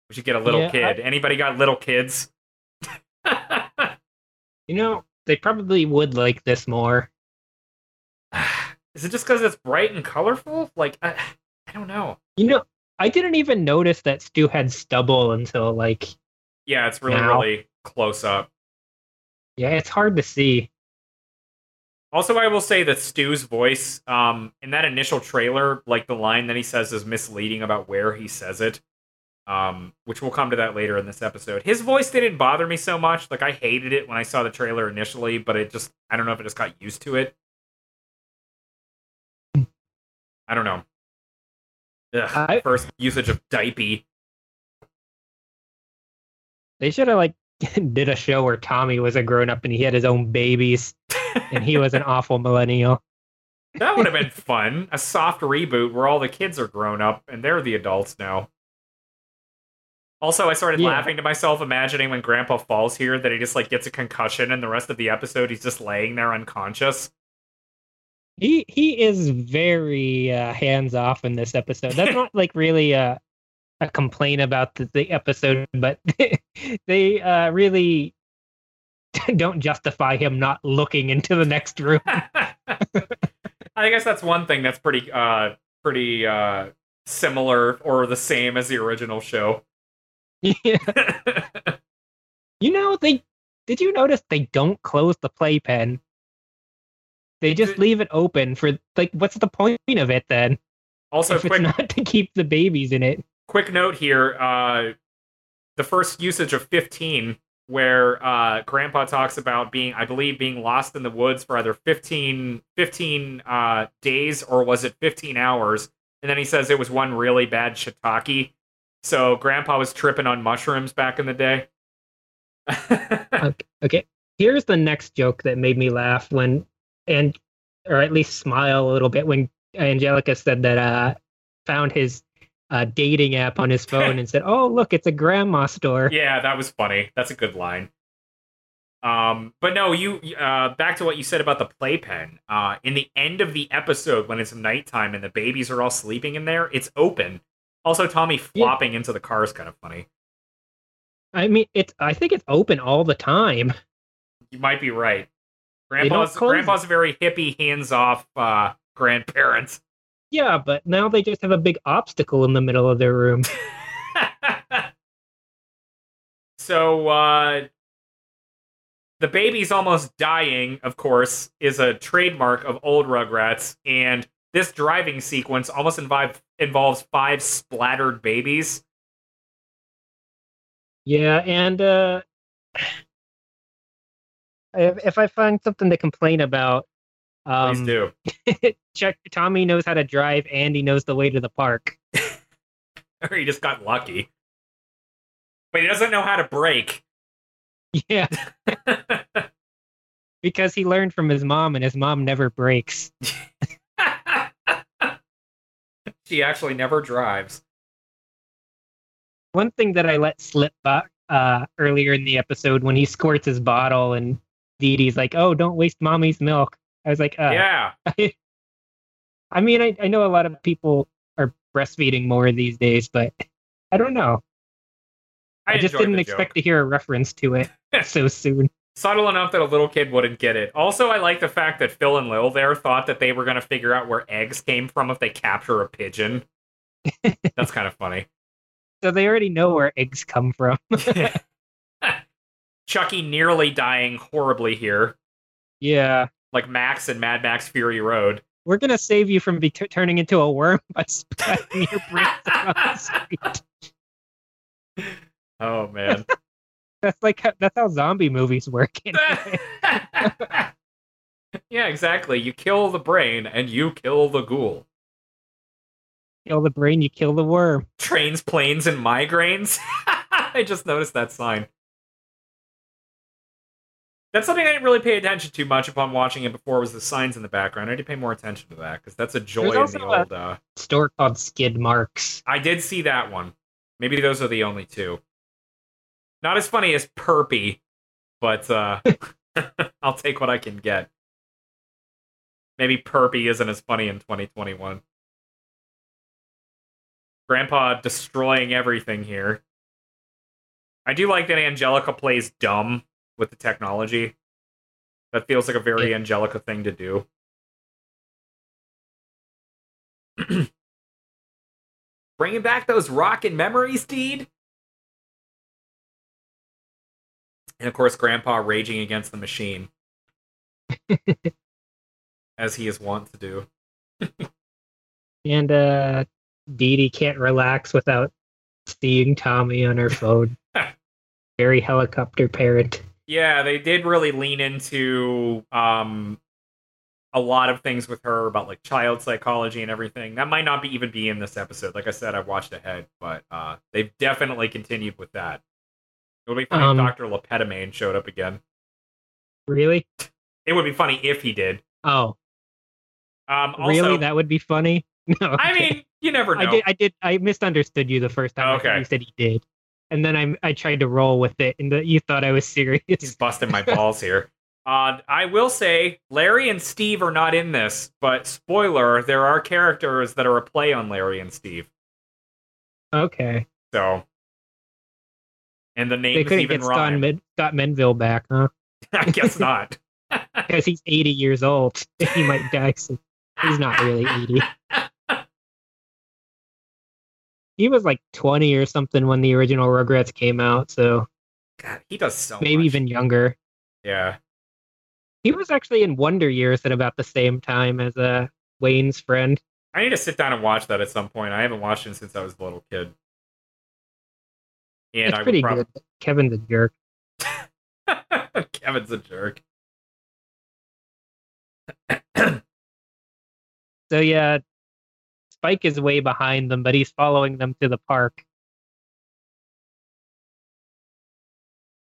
[SPEAKER 2] We should get a little
[SPEAKER 3] Yeah,
[SPEAKER 2] kid. Anybody got little kids? *laughs*
[SPEAKER 3] You know, they probably would like this more. *sighs*
[SPEAKER 2] Is it just because it's bright and colorful? Like, I, I don't know.
[SPEAKER 3] You know, I didn't even notice that Stu had stubble until like
[SPEAKER 2] Yeah, it's really,
[SPEAKER 3] Now.
[SPEAKER 2] really close up.
[SPEAKER 3] Yeah, it's hard to see.
[SPEAKER 2] Also, I will say that Stu's voice, um, in that initial trailer, like the line that he says is misleading about where he says it. Um, which we'll come to that later in this episode. His voice didn't bother me so much. Like I hated it when I saw the trailer initially, but it just I don't know if it just got used to it. I don't know. Ugh,
[SPEAKER 3] I-
[SPEAKER 2] first usage of diaper.
[SPEAKER 3] They should have like *laughs* did a show where Tommy was a grown up and he had his own babies and he was an *laughs* awful millennial.
[SPEAKER 2] That would have been fun. A soft reboot where all the kids are grown up and they're the adults now. Also, I started
[SPEAKER 3] Yeah.
[SPEAKER 2] laughing to myself, imagining when Grandpa falls here that he just like gets a concussion, and the rest of the episode he's just laying there unconscious.
[SPEAKER 3] He he is very uh, hands off in this episode. That's *laughs* not like really a a complaint about the, the episode, but *laughs* they uh, really *laughs* don't justify him not looking into the next room. *laughs*
[SPEAKER 2] I guess that's one thing that's pretty, uh, pretty uh, similar or the same as the original show.
[SPEAKER 3] Yeah. You know, they did you notice they don't close the playpen? They just
[SPEAKER 2] Did-
[SPEAKER 3] leave it open for like what's the point of it then?
[SPEAKER 2] also,
[SPEAKER 3] if
[SPEAKER 2] quick
[SPEAKER 3] it's not to keep the babies in it.
[SPEAKER 2] Quick note here uh the first usage of 15 where uh grandpa talks about being i believe being lost in the woods for either 15 15 uh days or was it 15 hours? And then he says it was one really bad shiitake. So grandpa was tripping on mushrooms back in the day. *laughs*
[SPEAKER 3] Okay, okay. Here's the next joke that made me laugh when and or at least smile a little bit when Angelica said that uh found his uh dating app on his phone and said, "Oh, look, it's a grandma store."
[SPEAKER 2] yeah that was funny. That's a good line. Um but no you uh back to what you said about the playpen. Uh in the end of the episode when it's nighttime and the babies are all sleeping in there it's open. Also tommy
[SPEAKER 3] Yeah.
[SPEAKER 2] flopping into the car is kind of funny.
[SPEAKER 3] I mean, it's I think it's open all the time.
[SPEAKER 2] you might be right. Grandpa's grandpa's a very hippie hands-off uh grandparent
[SPEAKER 3] Yeah, but now they just have a big obstacle in the middle of their room. *laughs*
[SPEAKER 2] so uh the baby's almost dying of course is a trademark of old rugrats and this driving sequence almost involve, involves five splattered babies
[SPEAKER 3] Yeah, and uh *sighs* if, if I find something to complain about,
[SPEAKER 2] please
[SPEAKER 3] um,
[SPEAKER 2] do *laughs*
[SPEAKER 3] Chuck, Tommy knows how to drive and he knows the way to the park.
[SPEAKER 2] or *laughs* he just got lucky but he doesn't know how to brake
[SPEAKER 3] Yeah, *laughs* because he learned from his mom, and his mom never breaks.
[SPEAKER 2] she actually never drives
[SPEAKER 3] One thing that I let slip back uh, earlier in the episode when he squirts his bottle, and Didi's like, "Oh, don't waste mommy's milk." I was like, uh,
[SPEAKER 2] yeah *laughs*
[SPEAKER 3] I mean, I, I know a lot of people are breastfeeding more these days, but I don't know.
[SPEAKER 2] i,
[SPEAKER 3] I, just didn't expect
[SPEAKER 2] joke.
[SPEAKER 3] to hear a reference to it *laughs* so soon.
[SPEAKER 2] subtle enough that a little kid wouldn't get it. Also, I like the fact that Phil and Lil there thought that they were going to figure out where eggs came from if they capture a pigeon. *laughs* That's kind of funny.
[SPEAKER 3] So they already know where eggs come from.
[SPEAKER 2] Chuckie nearly dying horribly here.
[SPEAKER 3] yeah.
[SPEAKER 2] Like Max and Mad Max Fury Road.
[SPEAKER 3] We're gonna save you from be- turning into a worm by spreading your brains around the *laughs* street.
[SPEAKER 2] Oh man. *laughs*
[SPEAKER 3] That's like how, that's how zombie movies work. anyway. *laughs*
[SPEAKER 2] yeah, exactly. You kill the brain and you kill the ghoul.
[SPEAKER 3] kill the brain, you kill the worm.
[SPEAKER 2] Trains, planes, and migraines. I just noticed that sign. That's something I didn't really pay attention to much upon watching it before was the signs in the background. I need to pay more attention to that because that's a joy in the old. Uh...
[SPEAKER 3] Store called Skid Marks.
[SPEAKER 2] I did see that one. Maybe those are the only two. Not as funny as Perpy, but uh, *laughs* *laughs* I'll take what I can get. Maybe Perpy isn't as funny in 2021. Grandpa destroying everything here. I do like that Angelica plays dumb with the technology. That feels like a very
[SPEAKER 3] Yeah.
[SPEAKER 2] Angelica thing to do. *clears throat* Bringing back those rockin' memories, Deed. And of course, Grandpa raging against the machine, *laughs* as he is wont to do. *laughs*
[SPEAKER 3] And uh Didi can't relax without seeing Tommy on her phone. *laughs* Very helicopter parent.
[SPEAKER 2] Yeah, they did really lean into um a lot of things with her about like child psychology and everything. That might not be even be in this episode. Like I said, I watched ahead, but uh they've definitely continued with that. It would be funny
[SPEAKER 3] Um,
[SPEAKER 2] if Dr. Lepetamine showed up again.
[SPEAKER 3] Really?
[SPEAKER 2] It would be funny if he did.
[SPEAKER 3] Oh,
[SPEAKER 2] Um also,
[SPEAKER 3] really? That would be funny. *laughs* No,
[SPEAKER 2] I mean, you never know.
[SPEAKER 3] I did. I did. I misunderstood you the first time.
[SPEAKER 2] Okay.
[SPEAKER 3] You said he did, and then I I tried to roll with it, and the, you thought I was serious.
[SPEAKER 2] He's busting my balls here. Uh, I will say Larry and Steve are not in this, but spoiler, there are characters that are a play on Larry and Steve.
[SPEAKER 3] okay.
[SPEAKER 2] So, and the
[SPEAKER 3] They
[SPEAKER 2] names
[SPEAKER 3] couldn't
[SPEAKER 2] even
[SPEAKER 3] get Scott,
[SPEAKER 2] rhyme.
[SPEAKER 3] Med- Scott Menville back, huh? *laughs*
[SPEAKER 2] I guess *laughs* not.
[SPEAKER 3] Because he's 80 years old. *laughs* he might die soon. He's not really 80. He was like 20 or something when the original Rugrats came out, so
[SPEAKER 2] God, he does so
[SPEAKER 3] maybe
[SPEAKER 2] much.
[SPEAKER 3] even younger.
[SPEAKER 2] Yeah.
[SPEAKER 3] He was actually in Wonder Years at about the same time as uh, Wayne's friend.
[SPEAKER 2] I need to sit down and watch that at some point. I haven't watched it since I was a little kid. And
[SPEAKER 3] it's
[SPEAKER 2] I
[SPEAKER 3] pretty good. Kevin's a jerk. *laughs*
[SPEAKER 2] Kevin's a jerk.
[SPEAKER 3] So yeah, Spike is way behind them, but he's following them to the park.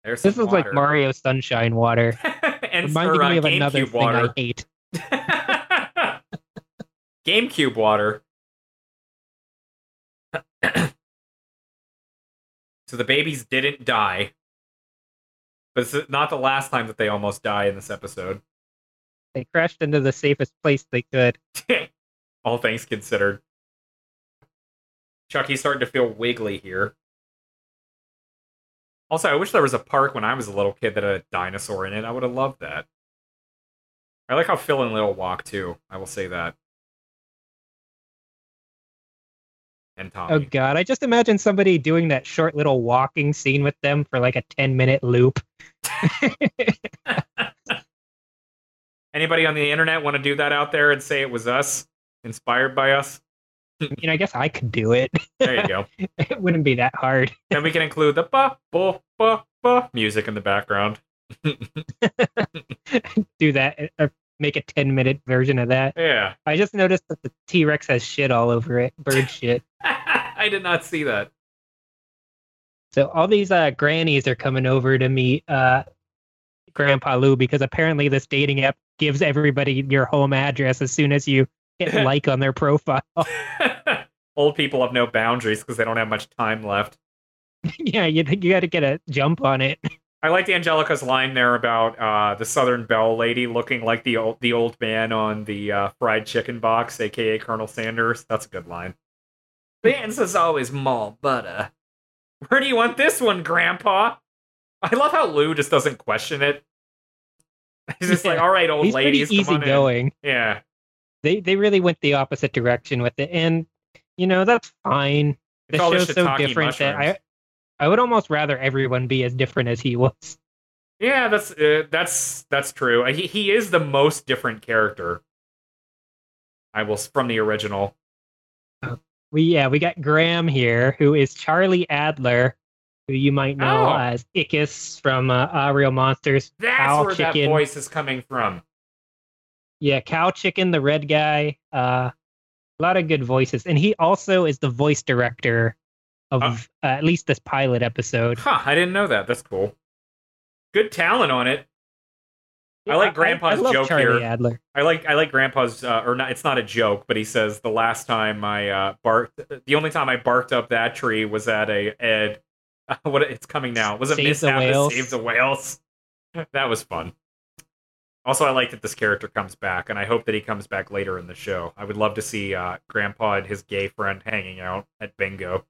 [SPEAKER 2] There's
[SPEAKER 3] This is
[SPEAKER 2] some
[SPEAKER 3] like. Mario Sunshine water. *laughs*
[SPEAKER 2] and
[SPEAKER 3] Reminding
[SPEAKER 2] for, uh,
[SPEAKER 3] me of another
[SPEAKER 2] GameCube
[SPEAKER 3] thing
[SPEAKER 2] water.
[SPEAKER 3] I hate. *laughs*
[SPEAKER 2] GameCube water. so the babies didn't die. But it's not the last time that they almost die in this episode.
[SPEAKER 3] They crashed into the safest place they could. *laughs*
[SPEAKER 2] All things considered. Chuckie's starting to feel wiggly here. Also, I wish there was a park when I was a little kid that had a dinosaur in it. I would have loved that. I like how Phil and Lil walk too. I will say that. And Tommy.
[SPEAKER 3] Oh god, I just imagine somebody doing that short little walking scene with them for like a 10 minute loop. *laughs* *laughs*
[SPEAKER 2] Anybody on the internet want to do that out there and say it was us, inspired by us?
[SPEAKER 3] I mean, I guess I could do it.
[SPEAKER 2] There you go. *laughs*
[SPEAKER 3] it wouldn't be that hard.
[SPEAKER 2] then we can include the ba ba ba ba music in the background. *laughs*
[SPEAKER 3] do that or make a 10 minute version of that.
[SPEAKER 2] Yeah.
[SPEAKER 3] I just noticed that the T-Rex has shit all over it, bird shit. *laughs*
[SPEAKER 2] I did not see that.
[SPEAKER 3] So all these uh, grannies are coming over to meet uh, Grandpa Lou because apparently this dating app gives everybody your home address as soon as you hit *laughs* like on their profile. *laughs*
[SPEAKER 2] Old people have no boundaries because they don't have much time left.
[SPEAKER 3] yeah, you you got to get a jump on it. *laughs*
[SPEAKER 2] I liked Angelica's line there about uh, the Southern Belle lady looking like the old the old man on the uh, fried chicken box, aka Colonel Sanders. That's a good line. Vance is always mall butter. Where do you want this one, Grandpa? I love how Lou just doesn't question it. He's just like, all right, old
[SPEAKER 3] He's
[SPEAKER 2] ladies,
[SPEAKER 3] pretty
[SPEAKER 2] come on in."
[SPEAKER 3] easygoing.
[SPEAKER 2] Yeah,
[SPEAKER 3] They they really went the opposite direction with it, and you know that's fine. The
[SPEAKER 2] It's all the
[SPEAKER 3] show's so different that I. I would almost rather everyone be as different as he was.
[SPEAKER 2] Yeah, that's uh, that's that's true. Uh, He he is the most different character. I will from the original.
[SPEAKER 3] We yeah, we got Graham here, who is Charlie Adler, who you might know
[SPEAKER 2] Oh.
[SPEAKER 3] as Ickis from uh, uh, Real Monsters.
[SPEAKER 2] That's
[SPEAKER 3] Cow
[SPEAKER 2] where that
[SPEAKER 3] chicken.
[SPEAKER 2] voice is coming from.
[SPEAKER 3] Yeah, Cow Chicken, the red guy. Uh, a lot of good voices, and he also is the voice director of
[SPEAKER 2] Oh.
[SPEAKER 3] uh, at least this pilot episode.
[SPEAKER 2] Huh, I didn't know that. That's cool. Good talent on it. I like Grandpa's
[SPEAKER 3] I, love
[SPEAKER 2] joke
[SPEAKER 3] Charlie
[SPEAKER 2] here.
[SPEAKER 3] Adler.
[SPEAKER 2] I like I like Grandpa's uh, or not. It's not a joke, but he says the last time I uh, barked, the only time I barked up that tree was at a Ed. *laughs* what it's coming now was it
[SPEAKER 3] Save the whales.
[SPEAKER 2] save the whales. *laughs* that was fun. Also, I like that this character comes back, and I hope that he comes back later in the show. I would love to see uh, Grandpa and his gay friend hanging out at bingo.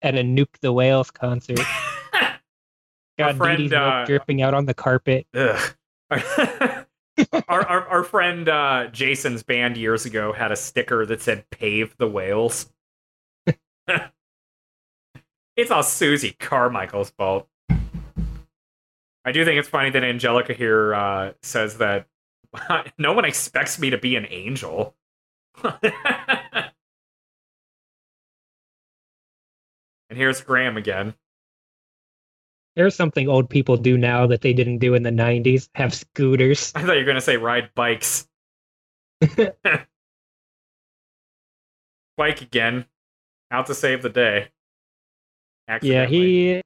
[SPEAKER 3] at a Nuke the Whales concert. *laughs*
[SPEAKER 2] Our
[SPEAKER 3] God,
[SPEAKER 2] friend,
[SPEAKER 3] Dee
[SPEAKER 2] uh,
[SPEAKER 3] dripping out on the carpet.
[SPEAKER 2] Ugh. *laughs* our, our our friend uh, Jason's band years ago had a sticker that said "Pave the Whales." *laughs* it's all Susie Carmichael's fault. I do think it's funny that Angelica here uh, says that *laughs* no one expects me to be an angel. *laughs* and here's Graham again.
[SPEAKER 3] There's something old people do now that they didn't do in the 90s have scooters. *laughs*
[SPEAKER 2] I thought you were going to say ride bikes. Bike again, out to save the day.
[SPEAKER 3] Yeah, he.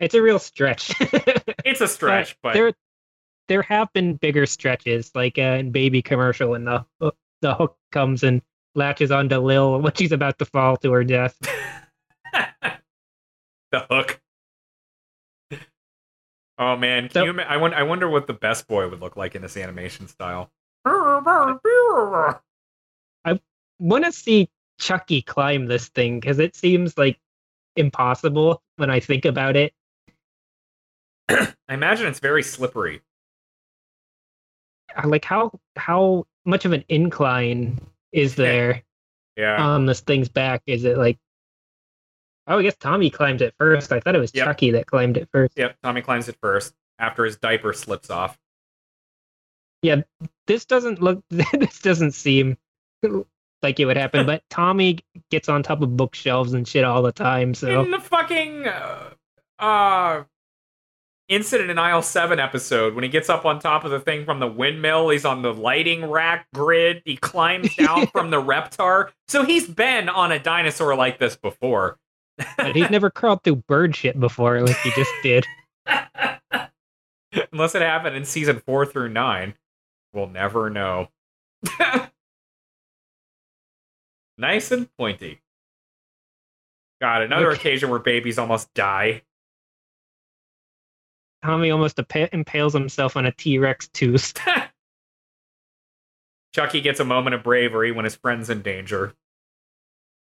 [SPEAKER 3] It's a real stretch. *laughs*
[SPEAKER 2] It's a stretch, but
[SPEAKER 3] there, there have been bigger stretches, like uh, in Baby commercial, when the the hook comes and latches onto Lil when she's about to fall to her death. *laughs*
[SPEAKER 2] the hook. Oh man,
[SPEAKER 3] So-
[SPEAKER 2] you? I wonder. I wonder what the best boy would look like in this animation style.
[SPEAKER 3] I want to see Chuckie climb this thing because it seems like impossible when I think about it.
[SPEAKER 2] I imagine it's very slippery.
[SPEAKER 3] Like how how much of an incline is there
[SPEAKER 2] Yeah.
[SPEAKER 3] on this thing's back? Is it like? Oh, I guess Tommy climbed it first. I thought it was
[SPEAKER 2] Yep.
[SPEAKER 3] Chuckie that climbed it first.
[SPEAKER 2] Yep. Tommy climbs it first after his diaper slips off.
[SPEAKER 3] Yeah, this doesn't look. *laughs* This doesn't seem like it would happen. But *laughs* Tommy gets on top of bookshelves and shit all the time. So
[SPEAKER 2] in the fucking uh, uh incident in aisle 7 episode when he gets up on top of the thing from the windmill he's on the lighting rack grid he climbs *laughs* down from the reptar. So he's been on a dinosaur like this before.
[SPEAKER 3] But he's never crawled through bird shit before, like he just did. *laughs*
[SPEAKER 2] unless it happened in season 4 through 9 we'll never know. *laughs* Nice and pointy. God another
[SPEAKER 3] Okay.
[SPEAKER 2] occasion where babies almost die
[SPEAKER 3] Tommy almost impa- impales himself on a T Rex tooth. *laughs*
[SPEAKER 2] Chuckie gets a moment of bravery when his friend's in danger.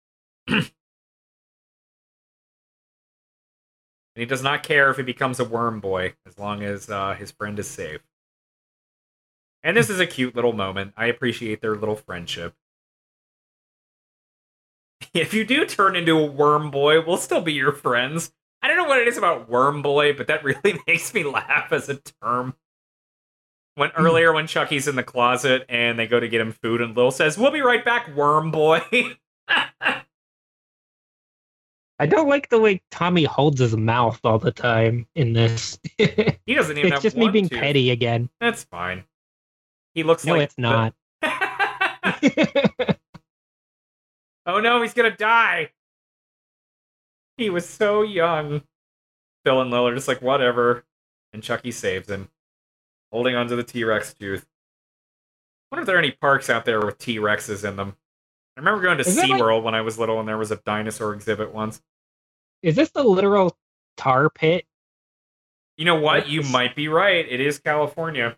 [SPEAKER 2] *clears throat* and he does not care if he becomes a worm boy as long as uh, his friend is safe. And this is a cute little moment. I appreciate their little friendship. *laughs* If you do turn into a worm boy, we'll still be your friends. I don't know what it is about worm boy, but that *laughs* really makes me laugh as a term. When hmm. earlier when Chuckie's in the closet and they go to get him food and Lil says, "We'll be right back, worm boy." *laughs*
[SPEAKER 3] I don't like the way Tommy holds his mouth all the time in this. it's *laughs*
[SPEAKER 2] he doesn't even have
[SPEAKER 3] just me being
[SPEAKER 2] tooth.
[SPEAKER 3] petty again.
[SPEAKER 2] That's fine. He looks
[SPEAKER 3] No,
[SPEAKER 2] like
[SPEAKER 3] it's not.
[SPEAKER 2] the- oh no, he's gonna die. He was so young. Phil and Lil are just like whatever, and Chuckie saves him, holding onto the T Rex tooth. wonder if there are any parks out there with T Rexes in them. I remember going to
[SPEAKER 3] that like-
[SPEAKER 2] SeaWorld when I was little, and there was a dinosaur exhibit once.
[SPEAKER 3] Is this the literal tar pit?
[SPEAKER 2] You know what? You might be right. It is California.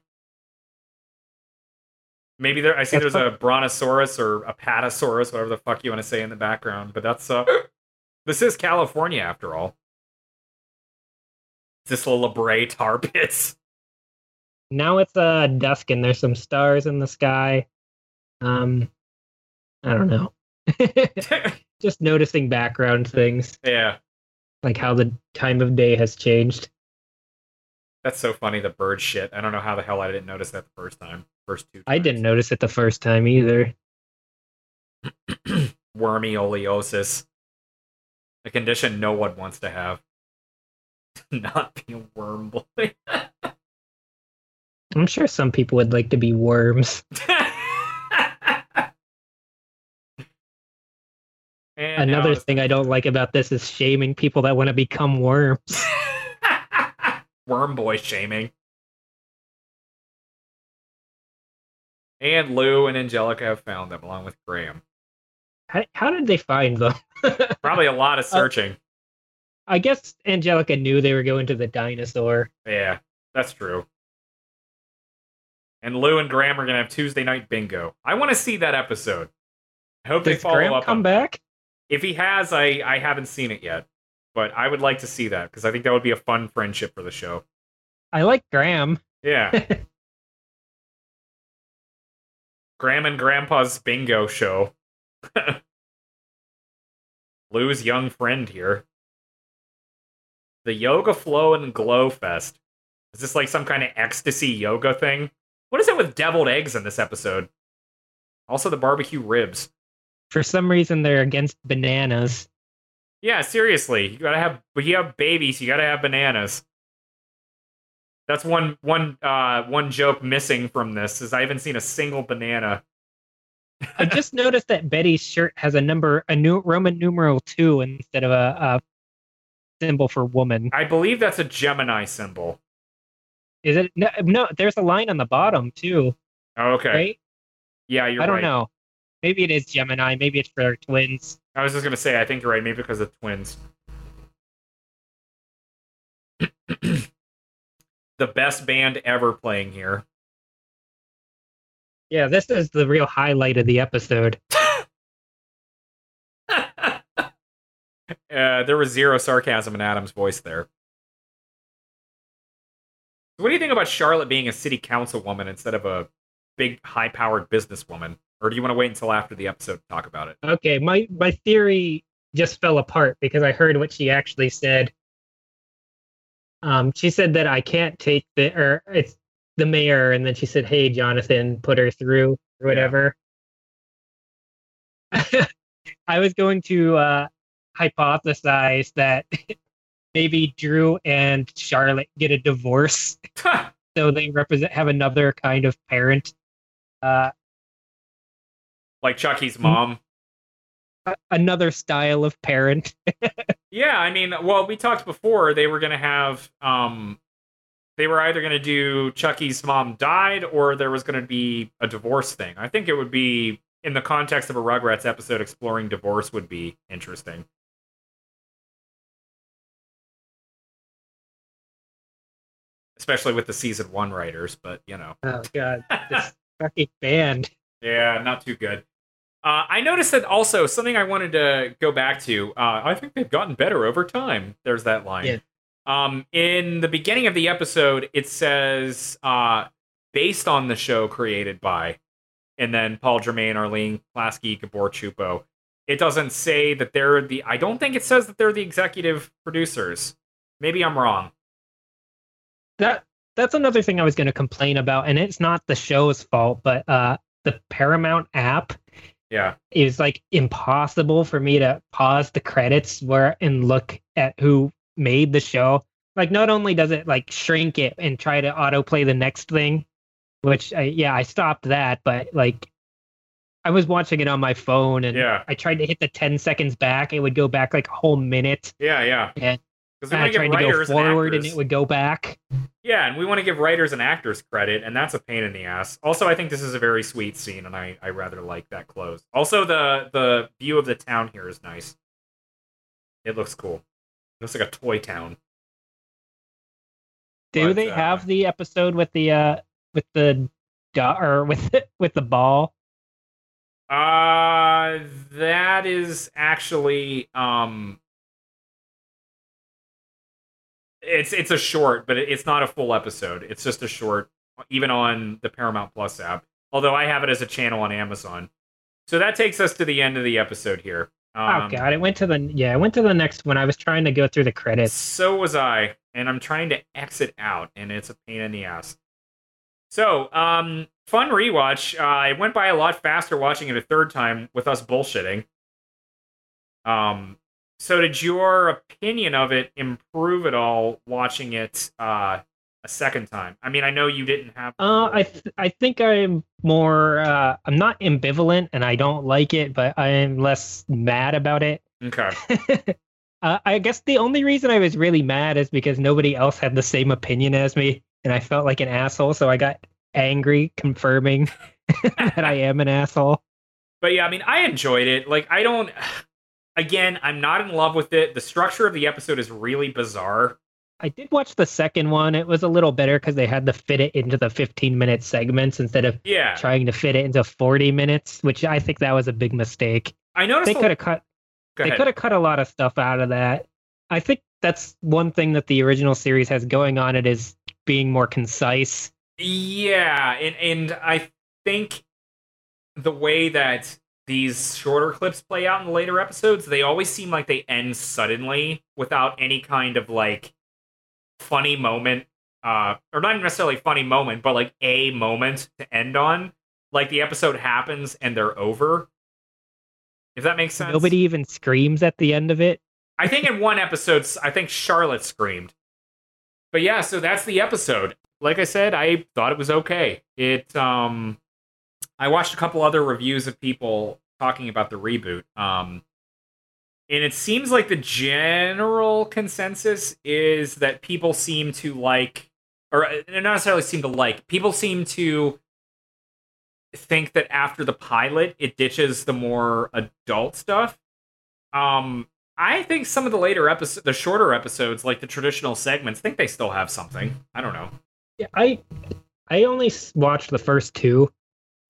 [SPEAKER 2] Maybe there. I see
[SPEAKER 3] That's
[SPEAKER 2] there's a brontosaurus or a patasaurus, whatever the fuck you want to say in the background. But that's uh, *laughs* this is California after all. This little Brea tar pits.
[SPEAKER 3] Now it's uh dusk and there's some stars in the sky. Um, I don't know. *laughs* *laughs* Just noticing background things,
[SPEAKER 2] yeah,
[SPEAKER 3] like how the time of day has changed.
[SPEAKER 2] That's so funny. The bird shit. I don't know how the hell I didn't notice that the first time. First two.
[SPEAKER 3] I didn't notice it the first time either. *clears throat*
[SPEAKER 2] Wormy oleosis. A condition no one wants to have. *laughs* Not be a worm boy. *laughs*
[SPEAKER 3] I'm sure some people would like to be worms. *laughs* Another thing I don't like about this is shaming people that want to become worms.
[SPEAKER 2] Worm boy shaming. And Lou and Angelica have found them along with Graham.
[SPEAKER 3] How, how did they find them? *laughs*
[SPEAKER 2] Probably a lot
[SPEAKER 3] Uh,
[SPEAKER 2] of searching.
[SPEAKER 3] I guess Angelica knew they were going to the dinosaur.
[SPEAKER 2] yeah, that's true. And Lou and Graham are gonna have Tuesday night bingo. I want to see that episode. I hope they follow
[SPEAKER 3] Graham
[SPEAKER 2] up.
[SPEAKER 3] come back?
[SPEAKER 2] If he has, I I haven't seen it yet, but I would like to see that because I think that would be a fun friendship for the show.
[SPEAKER 3] I like Graham.
[SPEAKER 2] Yeah. *laughs* Graham and Grandpa's bingo show. *laughs* Lou's young friend here. The Yoga Flow and Glow Fest. Is this like some kind of ecstasy yoga thing? What is it with deviled eggs in this episode? Also, the barbecue ribs.
[SPEAKER 3] For some reason, they're against bananas.
[SPEAKER 2] Yeah, seriously, you gotta have. But you have babies, you gotta have bananas. That's one one uh one joke missing from this is I haven't seen a single banana.
[SPEAKER 3] I just noticed that Betty's shirt has a number, a new Roman numeral two instead of a, a symbol for woman.
[SPEAKER 2] I believe that's a Gemini symbol.
[SPEAKER 3] Is it? No, no, there's a line on the bottom too,
[SPEAKER 2] Oh, okay.
[SPEAKER 3] right?
[SPEAKER 2] Yeah, you're
[SPEAKER 3] I don't
[SPEAKER 2] right.
[SPEAKER 3] know. Maybe it is Gemini. Maybe it's for twins.
[SPEAKER 2] I was just gonna say I think you're right, maybe because of twins. *clears throat* the best band ever playing here.
[SPEAKER 3] Yeah, this is the real highlight of the episode. *laughs*
[SPEAKER 2] uh, there was zero sarcasm in Adam's voice there. What do you think about Charlotte being a city councilwoman instead of a big, high-powered businesswoman? Or do you want to wait until after the episode to talk about it?
[SPEAKER 3] Okay, my my theory just fell apart because I heard what she actually said. Um, she said that I can't take the or it's the mayor, and then she said, "Hey, Jonathan, put her through or whatever." *laughs* I was going to uh, hypothesize that *laughs* maybe Drew and Charlotte get a divorce, *laughs* so they represent have another kind of parent. Uh,
[SPEAKER 2] like Chuckie's mom.
[SPEAKER 3] another style of parent.
[SPEAKER 2] Yeah, I mean, well, we talked before they were going to have um they were either going to do Chuckie's mom died or there was going to be a divorce thing. I think it would be in the context of a Rugrats episode exploring divorce would be interesting. Especially with the season 1 writers, but you know.
[SPEAKER 3] Oh god, *laughs* this fucking band.
[SPEAKER 2] Yeah, not too good. Uh, I noticed that also something I wanted to go back to. Uh, I think they've gotten better over time. There's that line.
[SPEAKER 3] Yeah.
[SPEAKER 2] Um, in the beginning of the episode, it says uh, based on the show created by, and then Paul Germain, Arlene Klasky, Gabor Csupo. It doesn't say that they're the. I don't think it says that they're the executive producers. Maybe I'm wrong.
[SPEAKER 3] That that's another thing I was going to complain about, and it's not the show's fault, but uh, the Paramount app
[SPEAKER 2] Yeah.
[SPEAKER 3] is like impossible for me to pause the credits where and look at who made the show. Like, not only does it like shrink it and try to autoplay the next thing, which I, yeah, I stopped that, but like. I was watching it on my phone and
[SPEAKER 2] Yeah.
[SPEAKER 3] I tried to hit the 10 seconds back. It would go back like a whole minute.
[SPEAKER 2] Yeah. Yeah.
[SPEAKER 3] And-
[SPEAKER 2] Because we
[SPEAKER 3] And I tried to go
[SPEAKER 2] writers and
[SPEAKER 3] forward and it would go back.
[SPEAKER 2] Yeah, and we want to give writers and actors credit, and that's a pain in the ass. Also, I think this is a very sweet scene, and I, I rather like that close. Also, the the view of the town here is nice. It looks cool. Looks like a toy town.
[SPEAKER 3] Do
[SPEAKER 2] But,
[SPEAKER 3] they
[SPEAKER 2] uh,
[SPEAKER 3] have the episode with the uh with the or with *laughs* with the ball?
[SPEAKER 2] Uh that is actually um it's it's a short, but it's not a full episode. It's just a short even on the Paramount Plus app. Although I have it as a channel on Amazon. So that takes us to the end of the episode here. Um,
[SPEAKER 3] oh god, it went to the yeah, it went to the next one. I was trying to go through the credits.
[SPEAKER 2] So was I. and I'm trying to exit out, and it's a pain in the ass. So, um, fun rewatch. Uh, it went by a lot faster watching it a third time with us bullshitting. Um, so did your opinion of it improve at all watching it uh, a second time? I mean, I know you didn't have.
[SPEAKER 3] Uh, I th- I think I'm more. Uh, I'm not ambivalent, and I don't like it, but I'm less mad about it.
[SPEAKER 2] Okay. *laughs*
[SPEAKER 3] uh, I guess the only reason I was really mad is because nobody else had the same opinion as me, and I felt like an asshole. So I got angry, confirming *laughs* that I am an asshole.
[SPEAKER 2] But yeah, I mean, I enjoyed it. Like, I don't. *sighs* Again, I'm not in love with it. The structure of the episode is really bizarre.
[SPEAKER 3] I did watch the second one. It was a little better because they had to fit it into the 15 minute segments instead of
[SPEAKER 2] Yeah,
[SPEAKER 3] trying to fit it into 40 minutes, which I think that was a big mistake.
[SPEAKER 2] I noticed.
[SPEAKER 3] They could have cut they could have cut a lot of stuff out of that. I think that's one thing that the original series has going on it is being more concise.
[SPEAKER 2] Yeah, and and I think the way that these shorter clips play out in the later episodes, they always seem like they end suddenly without any kind of like funny moment, uh, or not necessarily funny moment, but like a moment to end on. Like the episode happens and they're over. If that makes sense.
[SPEAKER 3] Nobody even screams at the end of it.
[SPEAKER 2] I think in one episode, I think Charlotte screamed. But yeah, so that's the episode. Like I said, I thought it was okay. It um I watched a couple other reviews of people talking about the reboot. Um and it seems like the general consensus is that people seem to like or uh, not necessarily seem to like, people seem to think that after the pilot it ditches the more adult stuff. Um I think some of the later episodes, the shorter episodes, like the traditional segments, think they still have something. I don't know.
[SPEAKER 3] Yeah, I I only watched the first two,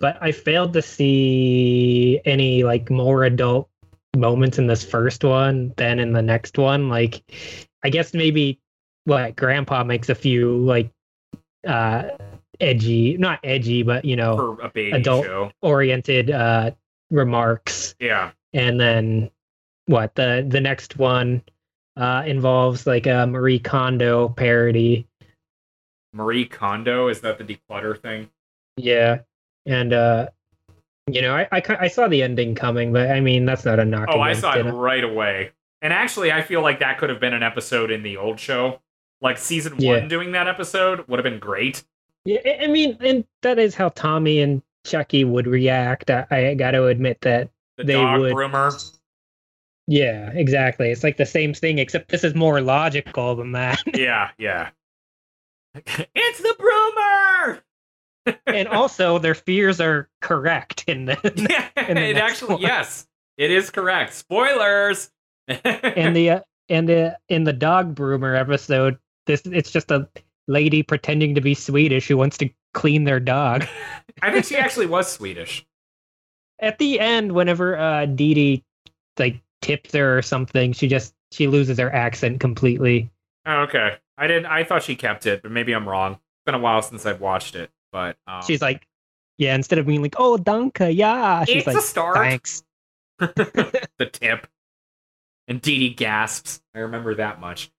[SPEAKER 3] but I failed to see any like more adult moments in this first one than in the next one. Like, I guess maybe what Grandpa makes a few like uh edgy, not edgy, but you know,
[SPEAKER 2] a baby
[SPEAKER 3] Adult. oriented uh remarks
[SPEAKER 2] Yeah.
[SPEAKER 3] and then what the the next one uh involves like a Marie Kondo parody
[SPEAKER 2] Marie Kondo, is that the declutter thing?
[SPEAKER 3] Yeah, and uh, you know, I, I I saw the ending coming, but I mean that's not a knock.
[SPEAKER 2] Oh, I saw it right away. And actually, I feel like that could have been an episode in the old show. Like season
[SPEAKER 3] Yeah.
[SPEAKER 2] one doing that episode would have been great.
[SPEAKER 3] Yeah, I- I mean, and that is how Tommy and Chuckie would react. I, I got to admit that.
[SPEAKER 2] The
[SPEAKER 3] They
[SPEAKER 2] dog
[SPEAKER 3] would.
[SPEAKER 2] groomer.
[SPEAKER 3] Yeah, exactly. It's like the same thing, except this is more logical than that. *laughs*
[SPEAKER 2] Yeah, yeah. *laughs* it's the broomer!
[SPEAKER 3] And also, their fears are correct in the
[SPEAKER 2] Yeah, *laughs*
[SPEAKER 3] in the *laughs*
[SPEAKER 2] it actually,
[SPEAKER 3] one.
[SPEAKER 2] yes, it is correct. Spoilers! *laughs*
[SPEAKER 3] in the uh, in the in the dog broomer episode. This it's just a lady pretending to be Swedish who wants to clean their dog.
[SPEAKER 2] I think she actually was Swedish.
[SPEAKER 3] at the end, whenever uh Didi like tips her or something, she just she loses her accent completely.
[SPEAKER 2] Oh, okay. I didn't. I thought she kept it, but maybe I'm wrong. It's been a while since I've watched it, but um,
[SPEAKER 3] She's like, yeah, instead of being like, oh, danke, yeah, she's
[SPEAKER 2] it's
[SPEAKER 3] like,
[SPEAKER 2] a start.
[SPEAKER 3] thanks. *laughs*
[SPEAKER 2] the tip, and Didi gasps. I remember that much.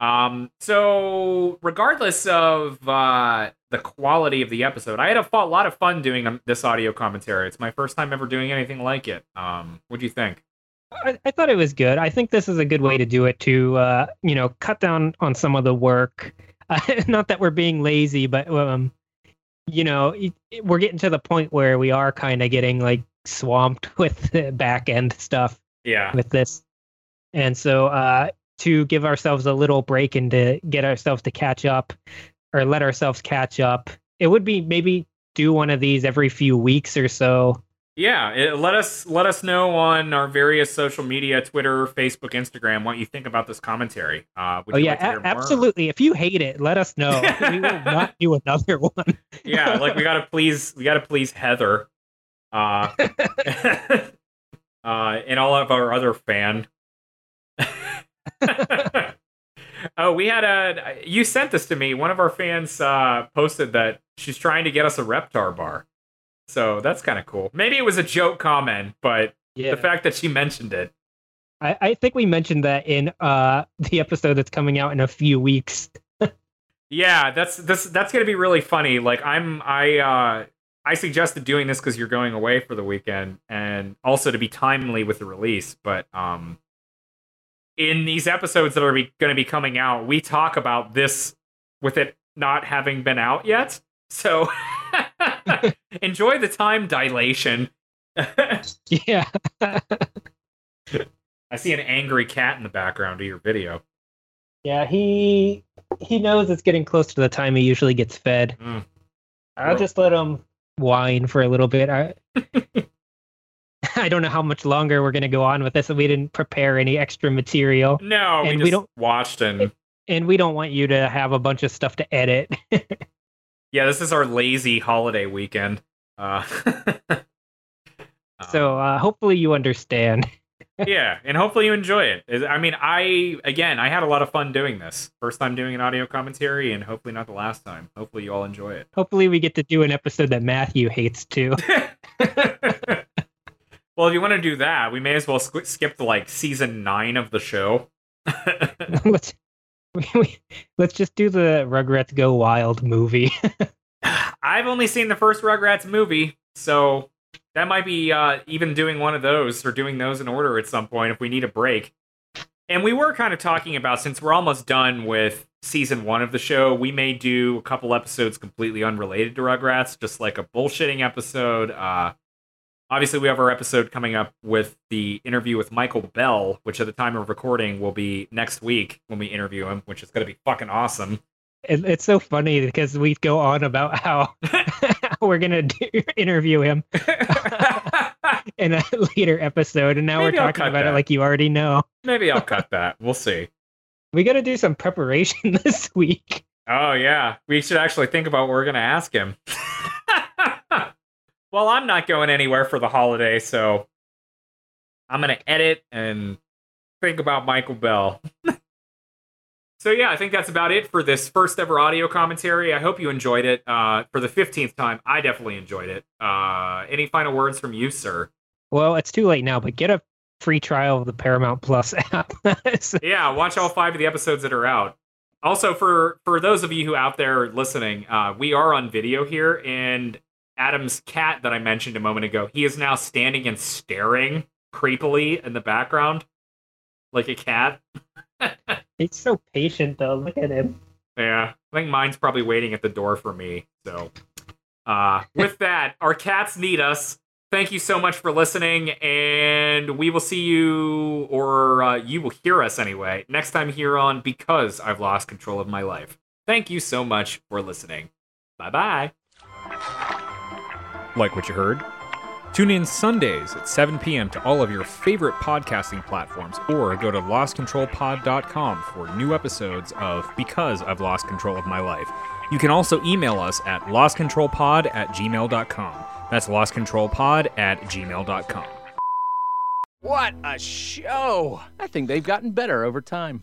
[SPEAKER 2] Um. So, regardless of uh, the quality of the episode, I had a lot of fun doing um, this audio commentary. It's my first time ever doing anything like it. Um. What do you think?
[SPEAKER 3] I, I thought it was good. I think this is a good way to do it to, uh, you know, cut down on some of the work. Uh, *laughs* not that we're being lazy, but um, you know, it, it- we're getting to the point where we are kind of getting like swamped *laughs* with the back end stuff.
[SPEAKER 2] Yeah.
[SPEAKER 3] with this. And so uh to give ourselves a little break and to get ourselves to catch up or let ourselves catch up, it would be maybe do one of these every few weeks or so.
[SPEAKER 2] Yeah, it, let us let us know on our various social media, Twitter, Facebook, Instagram, what you think about this commentary. Uh, would
[SPEAKER 3] oh
[SPEAKER 2] you
[SPEAKER 3] yeah,
[SPEAKER 2] like to hear
[SPEAKER 3] a-
[SPEAKER 2] more?
[SPEAKER 3] absolutely. If you hate it, let us know. *laughs* we will not do another one.
[SPEAKER 2] Yeah, like we gotta please, we gotta please Heather, uh, *laughs* uh, and all of our other fan. *laughs* oh, we had a. You sent this to me. One of our fans uh, posted that she's trying to get us a Reptar bar. So that's kind of cool. Maybe it was a joke comment, but
[SPEAKER 3] yeah.
[SPEAKER 2] the fact that she mentioned it
[SPEAKER 3] I, I think we mentioned that in uh the episode that's coming out in a few weeks.
[SPEAKER 2] Yeah, that's this that's gonna be really funny. Like I'm I uh I suggested doing this because you're going away for the weekend and also to be timely with the release. But um in these episodes that are gonna be coming out, we talk about this with it not having been out yet. So *laughs* *laughs* enjoy the time dilation.
[SPEAKER 3] Yeah. *laughs*
[SPEAKER 2] I see an angry cat in the background of your video.
[SPEAKER 3] Yeah, he he knows it's getting close to the time he usually gets fed.
[SPEAKER 2] Mm.
[SPEAKER 3] I'll just let him whine for a little bit. I *laughs* I don't know how much longer we're gonna go on with this, and we didn't prepare any extra material,
[SPEAKER 2] No, we
[SPEAKER 3] And
[SPEAKER 2] just
[SPEAKER 3] we don't-
[SPEAKER 2] watched and
[SPEAKER 3] and we don't want you to have a bunch of stuff to edit. *laughs*
[SPEAKER 2] yeah, this is our lazy holiday weekend. Uh, *laughs*
[SPEAKER 3] so uh, hopefully you understand. *laughs*
[SPEAKER 2] yeah, and hopefully you enjoy it. I mean, I again, I had a lot of fun doing this. First time doing an audio commentary, and hopefully not the last time. Hopefully you all enjoy it.
[SPEAKER 3] Hopefully we get to do an episode that Matthew hates too. *laughs*
[SPEAKER 2] well, if you want to do that, we may as well sk- skip to like season nine of the show.
[SPEAKER 3] let's we, let's just do the Rugrats Go Wild movie.
[SPEAKER 2] I've only seen the first Rugrats movie, so that might be uh, even doing one of those or doing those in order at some point if we need a break. And we were kind of talking about since we're almost done with season one of the show, we may do a couple episodes completely unrelated to Rugrats, just like a bullshitting episode. Uh, obviously, we have our episode coming up with the interview with Michael Bell, which at the time of recording will be next week when we interview him, which is going to be fucking awesome.
[SPEAKER 3] It, it's so funny because we go on about how *laughs* we're gonna do, interview him *laughs* in a later episode, and now
[SPEAKER 2] Maybe
[SPEAKER 3] we're talking about
[SPEAKER 2] that.
[SPEAKER 3] it like you already know.
[SPEAKER 2] Maybe I'll cut that. We'll see.
[SPEAKER 3] We got to do some preparation *laughs* this week.
[SPEAKER 2] Oh yeah, we should actually think about what we're gonna ask him. well, I'm not going anywhere for the holiday, so I'm gonna edit and think about Michael Bell. So yeah, I think that's about it for this first ever audio commentary. I hope you enjoyed it. Uh, for the fifteenth time, I definitely enjoyed it. Uh, any final words from you, sir?
[SPEAKER 3] Well, it's too late now, but get a free trial of the Paramount Plus *laughs* app.
[SPEAKER 2] Yeah, watch all five of the episodes that are out. Also, for for those of you who out there listening, uh, we are on video here, and Adam's cat that I mentioned a moment ago, he is now standing and staring creepily in the background, like a cat. *laughs*
[SPEAKER 3] He's so patient, though. Look at him.
[SPEAKER 2] Yeah, I think mine's probably waiting at the door for me. So, uh, with *laughs* that, our cats need us. Thank you so much for listening, and we will see you, or uh, you will hear us anyway, next time here on Because I've Lost Control of My Life. Thank you so much for listening. Bye bye. Like what you heard? Tune in Sundays at 7 p.m. to all of your favorite podcasting platforms, or go to lostcontrolpod.com for new episodes of Because I've Lost Control of My Life. You can also email us at lostcontrolpod at gmail.com. That's lostcontrolpod at gmail.com.
[SPEAKER 5] What a show! I think they've gotten better over time.